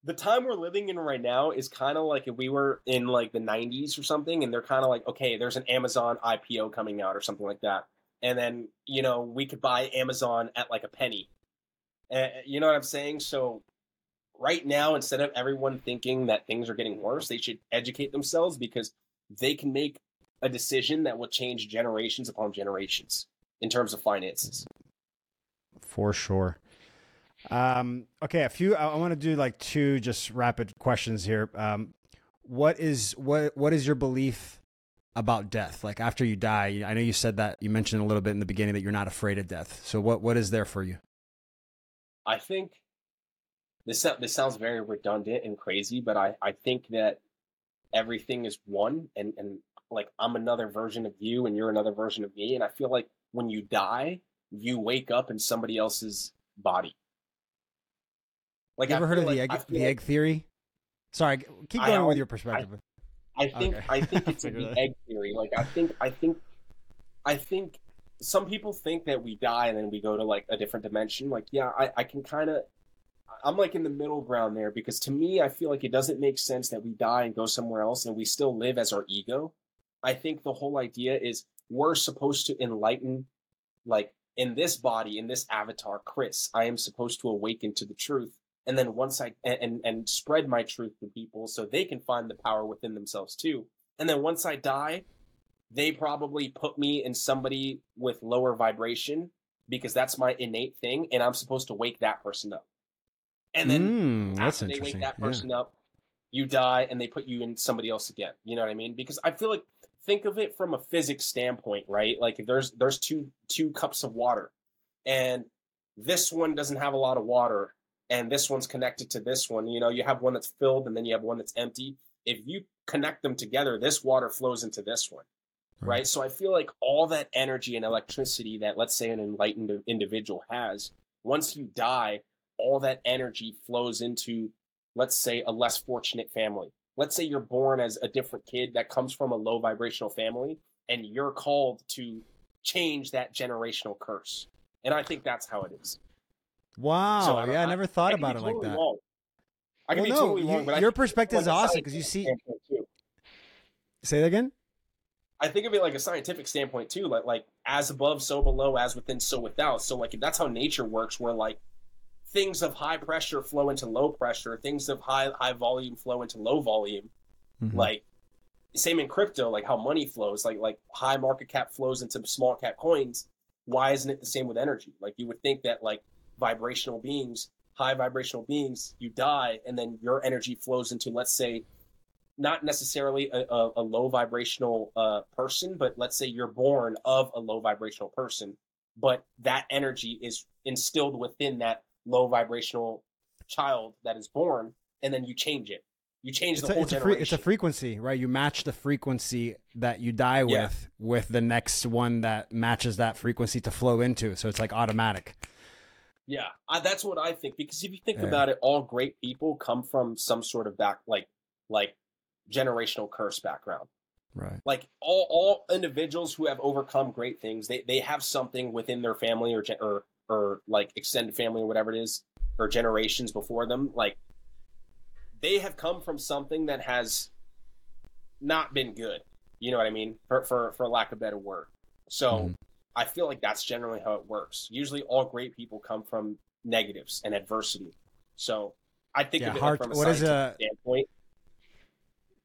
the time we're living in right now is kind of like if we were in like the 90s or something, and they're kind of like, okay, there's an Amazon IPO coming out or something like that and then you know we could buy Amazon at like a penny. Uh, you know what I'm saying? So right now, instead of everyone thinking that things are getting worse, they should educate themselves because they can make a decision that will change generations upon generations in terms of finances. For sure. Um, okay, a few. I, I want to do like two just rapid questions here. Um, what is what what is your belief about death? Like after you die, I know you said that you mentioned a little bit in the beginning that you're not afraid of death. So what what is there for you? I think this this sounds very redundant and crazy, but I, I think that everything is one, and and like I'm another version of you, and you're another version of me, and I feel like when you die, you wake up in somebody else's body. Like you ever heard of feel the egg I the like- egg theory? Sorry, keep going with your perspective. I think Okay. I think *laughs* it's the egg theory. Like I think I think I think some people think that we die and then we go to like a different dimension. Like, yeah, I, I can kind of, I'm like in the middle ground there because to me, I feel like it doesn't make sense that we die and go somewhere else and we still live as our ego. I think the whole idea is we're supposed to enlighten, like in this body, in this avatar, Chris, I am supposed to awaken to the truth. And then once I, and, and spread my truth to people so they can find the power within themselves too. And then once I die, they probably put me in somebody with lower vibration because that's my innate thing, and I'm supposed to wake that person up. And then Mm, after they wake that Yeah. person up, you die, and they put you in somebody else again. You know what I mean? Because I feel like think of it from a physics standpoint, right? Like there's there's two two cups of water, and this one doesn't have a lot of water, and this one's connected to this one. You know, you have one that's filled, and then you have one that's empty. If you connect them together, this water flows into this one right? So I feel like all that energy and electricity that, let's say, an enlightened individual has, once you die, all that energy flows into, let's say, a less fortunate family. Let's say you're born as a different kid that comes from a low vibrational family, and you're called to change that generational curse. And I think that's how it is. Wow. So yeah, I never thought I about it like that. wrong. I can Well, be no, totally you- wrong, but your perspective is awesome because you see-. Say that again? I think of it like a scientific standpoint too, like like as above, so below, as within, so without. So like that's how nature works, where like things of high pressure flow into low pressure, things of high high volume flow into low volume. Mhm. Like same in crypto, like how money flows, like like high market cap flows into small cap coins. Why isn't it the same with energy? Like you would think that like vibrational beings, high vibrational beings, you die and then your energy flows into let's say not necessarily a, a, a low vibrational uh, person, but let's say you're born of a low vibrational person, but that energy is instilled within that low vibrational child that is born, and then you change it. You change It's the a, whole it's, a free, generation. it's a frequency, right? You match the frequency that you die Yeah. with with the next one that matches that frequency to flow into. So it's like automatic. Yeah, I, that's what I think. Because if you think Yeah. about it, all great people come from some sort of back, like like generational curse background. Right. Like all all individuals who have overcome great things, they they have something within their family or or or like extended family or whatever it is, or generations before them. Like they have come from something that has not been good. You know what I mean? For for for lack of a better word. So. Mhm. I feel like that's generally how it works. Usually, all great people come from negatives and adversity. So, I think Yeah, hard- from a what is a- standpoint.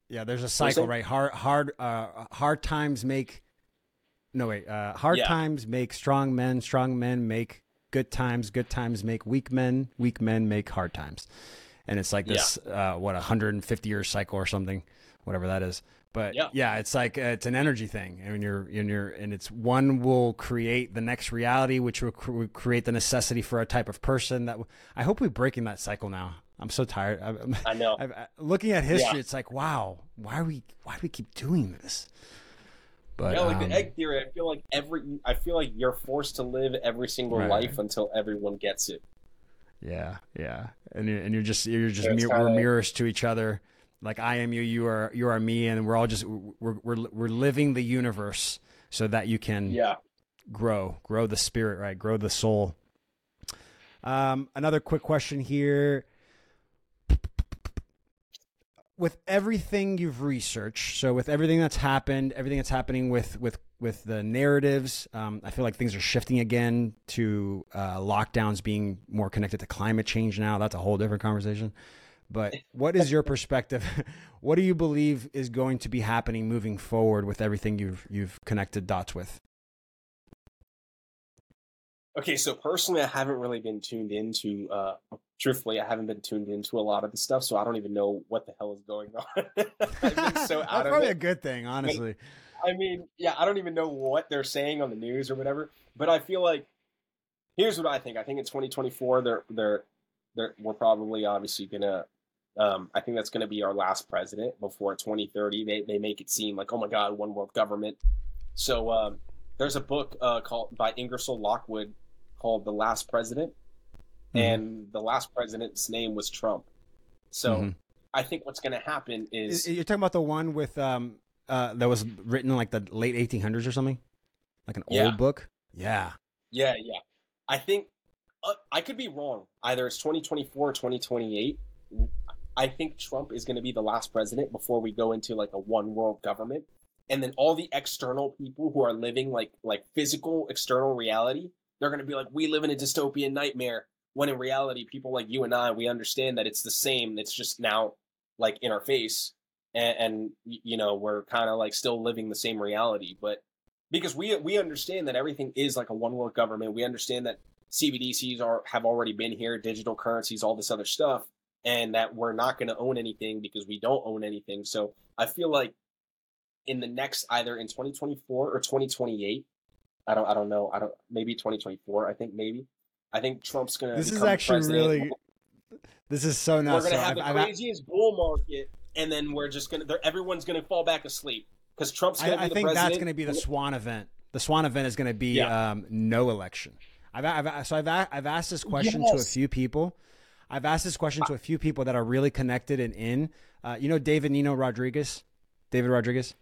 Yeah, there's a cycle, right? Hard, hard, uh, hard times make. No wait, uh, hard Yeah. times make strong men. Strong men make good times. Good times make weak men. Weak men make hard times, and it's like this, uh, what, a 150 year cycle or something, whatever that is. But Yeah. yeah, it's like uh, it's an energy thing, and you're and you're and it's one will create the next reality, which will cr- create the necessity for a type of person. That I hope we're breaking that cycle now. I'm so tired. I'm, I know. I've, I- looking at history, Yeah. it's like, wow, why are we, why do we keep doing this? But yeah, like um, the egg theory. I feel like every. I feel like you're forced to live every single Right. life until everyone gets it. yeah, yeah, and you're, and you're just you're just mir- we're mirrors to each other. Like I am you, you are you are me, and we're all just we're we're we're living the universe so that you can Yeah. grow, grow the spirit, right? Grow the soul. Um, another quick question here. With everything you've researched, so with everything that's happened, everything that's happening with with with the narratives, um, I feel like things are shifting again to uh, lockdowns being more connected to climate change now. That's a whole different conversation. But what is your perspective? *laughs* what do you believe is going to be happening moving forward with everything you've you've connected dots with? Okay, so personally, I haven't really been tuned into. Uh, truthfully, I haven't been tuned into a lot of the stuff, so I don't even know what the hell is going *laughs* on. So *laughs* That's out of probably a good thing, honestly. I mean, yeah, I don't even know what they're saying on the news or whatever. But I feel like here's what I think. I think in 2024, they're they're they're we're probably obviously gonna. Um, I think that's going to be our last president before 2030. They they make it seem like oh my god, one world government. So um, there's a book uh, called by Ingersoll Lockwood called The Last President, Mhm. and the last president's name was Trump. So Mhm. I think what's going to happen is You're talking about the one with um uh that was written in like the late 1800s or something, like an Yeah. old book. Yeah. Yeah, yeah. I think uh, I could be wrong. Either it's 2024 or 2028. I think Trump is going to be the last president before we go into like a one world government. And then all the external people who are living like like physical external reality, they're going to be like we live in a dystopian nightmare when in reality people like you and I we understand that it's the same. It's just now like in our face and, and you know, we're kind of like still living the same reality, but because we we understand that everything is like a one world government. We understand that CBDCs are have already been here, digital currencies, all this other stuff, and that we're not going to own anything because we don't own anything. So I feel like in the next either in 2024 or 2028, I don't I don't know, I don't maybe 2024. I think maybe I think Trump's going to. This is actually president. really. This is so nuts. We're going to have I've, the craziest I've, bull market, and then we're just going to. Everyone's going to fall back asleep because Trump's going to be I think president. that's going to be the Swan event. The Swan event is going to be yeah. um, no election. I've, I've so I've I've asked this question yes. to a few people. I've asked this question to a few people that are really connected and in. Uh, you know David Nino Rodriguez. David Rodriguez.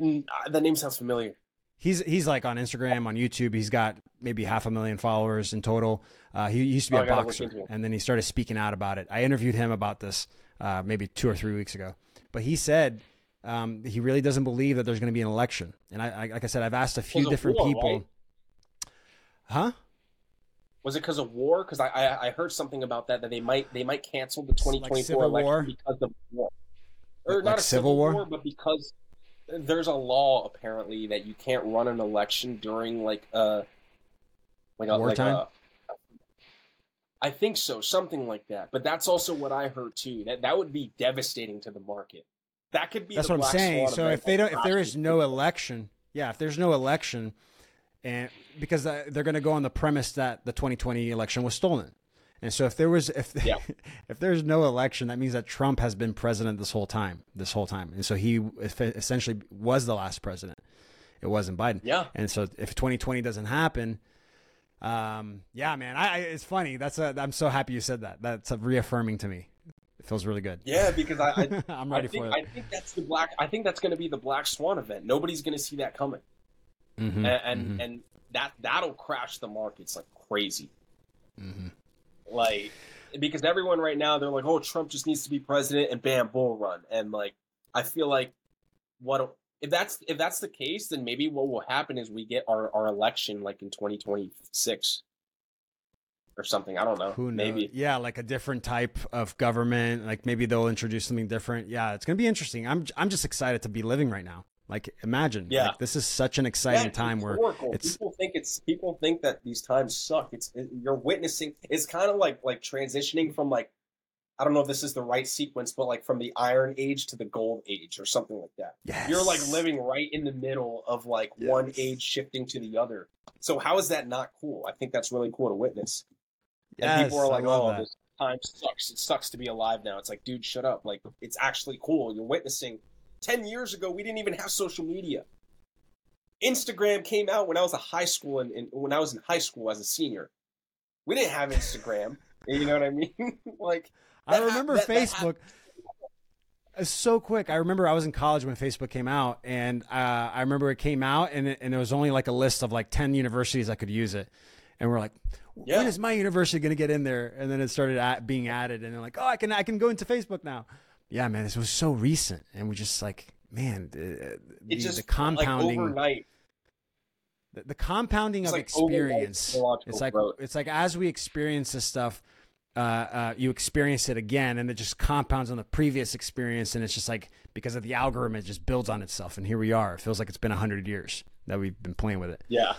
Uh, the name sounds familiar. He's he's like on Instagram, on YouTube. He's got maybe half a million followers in total. Uh, he used to be oh, a boxer, and then he started speaking out about it. I interviewed him about this uh, maybe two or three weeks ago, but he said um, he really doesn't believe that there's going to be an election. And I, I, like I said, I've asked a few different war, people. Right? Huh? Was it because of war? Because I, I, I heard something about that that they might they might cancel the 2024 like election war? because of war, or like not a civil, civil war? war, but because there's a law apparently that you can't run an election during like uh, a like a wartime. Like a, I think so, something like that. But that's also what I heard too. That that would be devastating to the market. That could be. That's what I'm saying. So if they don't, if there is no election, yeah, if there's no election, and because uh, they're going to go on the premise that the 2020 election was stolen, and so if there was if yeah. *laughs* if there's no election, that means that Trump has been president this whole time, this whole time, and so he essentially was the last president. It wasn't Biden. Yeah. And so if 2020 doesn't happen, um, yeah, man, I, I, it's funny. That's a, I'm so happy you said that. That's reaffirming to me. It feels really good. Yeah, because I, I *laughs* am ready I think, for it. I think that's the black. I think that's going to be the Black Swan event. Nobody's going to see that coming, mm-hmm, and and, mm-hmm. and, that that'll crash the markets like crazy. Mm-hmm. Like because everyone right now they're like, oh, Trump just needs to be president, and bam, bull run. And like I feel like what if that's if that's the case, then maybe what will happen is we get our our election like in 2026 or something. I don't know. Who knows? Maybe. Yeah, like a different type of government. Like maybe they'll introduce something different. Yeah, it's gonna be interesting. I'm I'm just excited to be living right now. Like imagine. Yeah. Like, this is such an exciting yeah, time where it's people think it's people think that these times suck. It's it, you're witnessing. It's kind of like like transitioning from like I don't know if this is the right sequence, but like from the Iron Age to the Gold Age or something like that. Yes. You're like living right in the middle of like yes. one age shifting to the other. So how is that not cool? I think that's really cool to witness. Yes, and people are like, "Oh, that. this time sucks. It sucks to be alive now." It's like, dude, shut up. Like, it's actually cool. You're witnessing. Ten years ago, we didn't even have social media. Instagram came out when I was a high school and, and when I was in high school as a senior. We didn't have Instagram. *laughs* you know what I mean? *laughs* like, I remember that, Facebook. That so quick. I remember I was in college when Facebook came out, and uh, I remember it came out, and it, and there was only like a list of like ten universities I could use it, and we're like, yeah. when is my university going to get in there? And then it started at, being added, and they're like, oh, I can I can go into Facebook now. Yeah, man, this was so recent, and we just like, man, the, the, just the compounding. Like overnight. The, the compounding it's of like experience. It's like growth. it's like as we experience this stuff, uh, uh, you experience it again, and it just compounds on the previous experience, and it's just like because of the algorithm, it just builds on itself, and here we are. It feels like it's been hundred years that we've been playing with it. Yeah.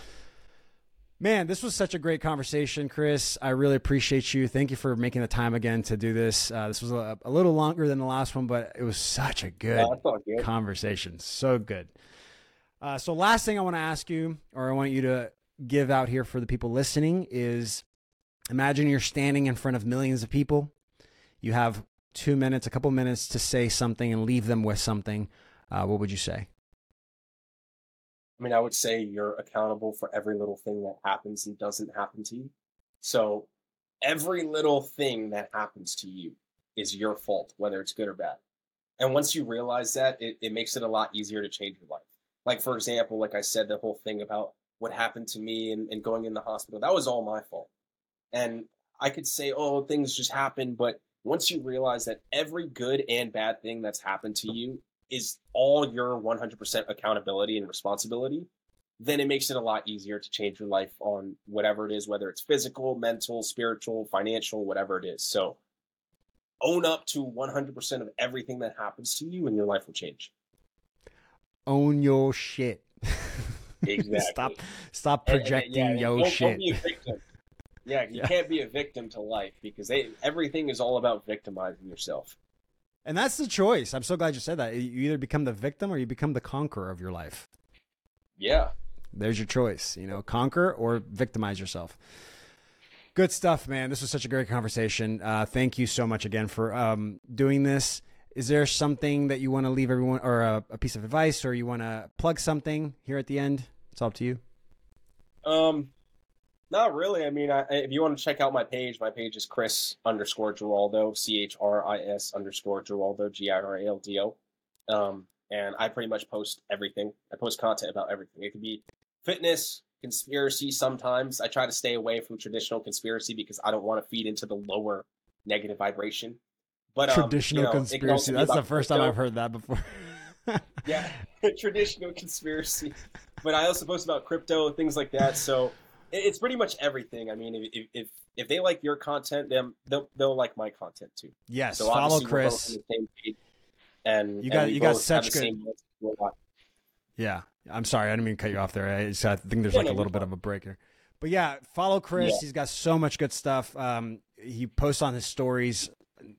Man, this was such a great conversation, Chris. I really appreciate you. Thank you for making the time again to do this. Uh, this was a, a, little longer than the last one, but it was such a good, yeah, good. conversation. So good. Uh, so, last thing I want to ask you, or I want you to give out here for the people listening, is imagine you're standing in front of millions of people. You have two minutes, a couple minutes to say something and leave them with something. Uh, what would you say? I mean, I would say you're accountable for every little thing that happens and doesn't happen to you. So every little thing that happens to you is your fault, whether it's good or bad. And once you realize that, it, it makes it a lot easier to change your life. Like, for example, like I said, the whole thing about what happened to me and, and going in the hospital, that was all my fault. And I could say, oh, things just happen. But once you realize that every good and bad thing that's happened to you is all your 100% accountability and responsibility, then it makes it a lot easier to change your life on whatever it is, whether it's physical, mental, spiritual, financial, whatever it is. So own up to 100% of everything that happens to you and your life will change. Own your shit. *laughs* Exactly. stop stop projecting and, and, yeah, your shit. Yeah, you yeah. can't be a victim to life because they, everything is all about victimizing yourself. And that's the choice. I'm so glad you said that. You either become the victim or you become the conqueror of your life. Yeah. There's your choice, you know, conquer or victimize yourself. Good stuff, man. This was such a great conversation. Uh, thank you so much again for um, doing this. Is there something that you want to leave everyone, or a, a piece of advice, or you want to plug something here at the end? It's all up to you. Um, not really. I mean, I, if you want to check out my page, my page is Chris underscore Giraldo, C H R I S underscore Giraldo, G I R A L D O. Um, and I pretty much post everything. I post content about everything. It could be fitness, conspiracy sometimes. I try to stay away from traditional conspiracy because I don't want to feed into the lower negative vibration. But um, traditional you know, conspiracy. That's the first time I've heard that before. *laughs* yeah, *laughs* traditional conspiracy. But I also post about crypto, things like that. So it's pretty much everything. I mean, if if, if they like your content, then they'll, they'll like my content too. Yes, so follow Chris. and you got you got such good. Yeah, I'm sorry, I didn't mean to cut you off there. I, just, I think there's like a little bit of a break here. But yeah, follow Chris. Yeah. He's got so much good stuff. Um, he posts on his stories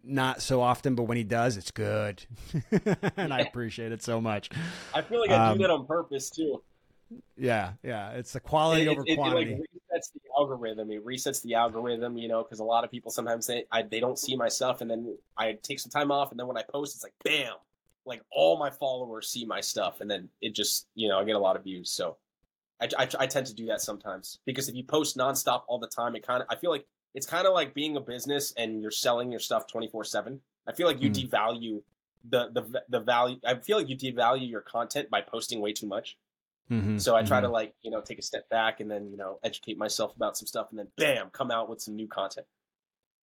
not so often, but when he does, it's good, *laughs* and yeah. I appreciate it so much. I feel like I um, do that on purpose too. Yeah, yeah, it's the quality it, over it, quantity. It, like resets the algorithm. It resets the algorithm, you know, because a lot of people sometimes say I, they don't see my stuff, and then I take some time off, and then when I post, it's like bam, like all my followers see my stuff, and then it just you know I get a lot of views. So I, I, I tend to do that sometimes because if you post nonstop all the time, it kind of I feel like it's kind of like being a business and you're selling your stuff 24 7 i feel like you mm. devalue the, the the value i feel like you devalue your content by posting way too much mm-hmm. so i try mm-hmm. to like you know take a step back and then you know educate myself about some stuff and then bam come out with some new content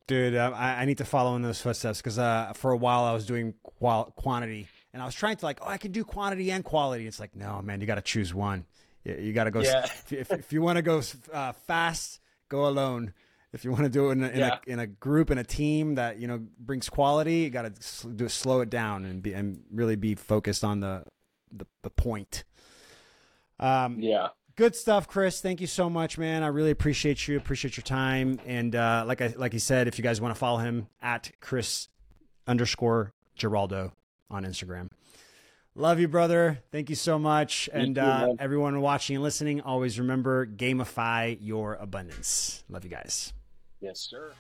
dude uh, I, I, need to follow in those footsteps because uh, for a while i was doing qual- quantity and i was trying to like oh i can do quantity and quality it's like no man you got to choose one you, you got to go yeah. if, if, if you want to go uh, fast go alone if you want to do it in a, in, yeah. a, in a group and a team that you know brings quality, you got to do slow it down and be and really be focused on the the, the point. Um, yeah. Good stuff, Chris. Thank you so much, man. I really appreciate you. Appreciate your time. And uh, like I like he said, if you guys want to follow him at Chris underscore Giraldo on Instagram. Love you, brother. Thank you so much. and uh, everyone watching and listening, always remember gamify your abundance. Love you guys. Yes, sir.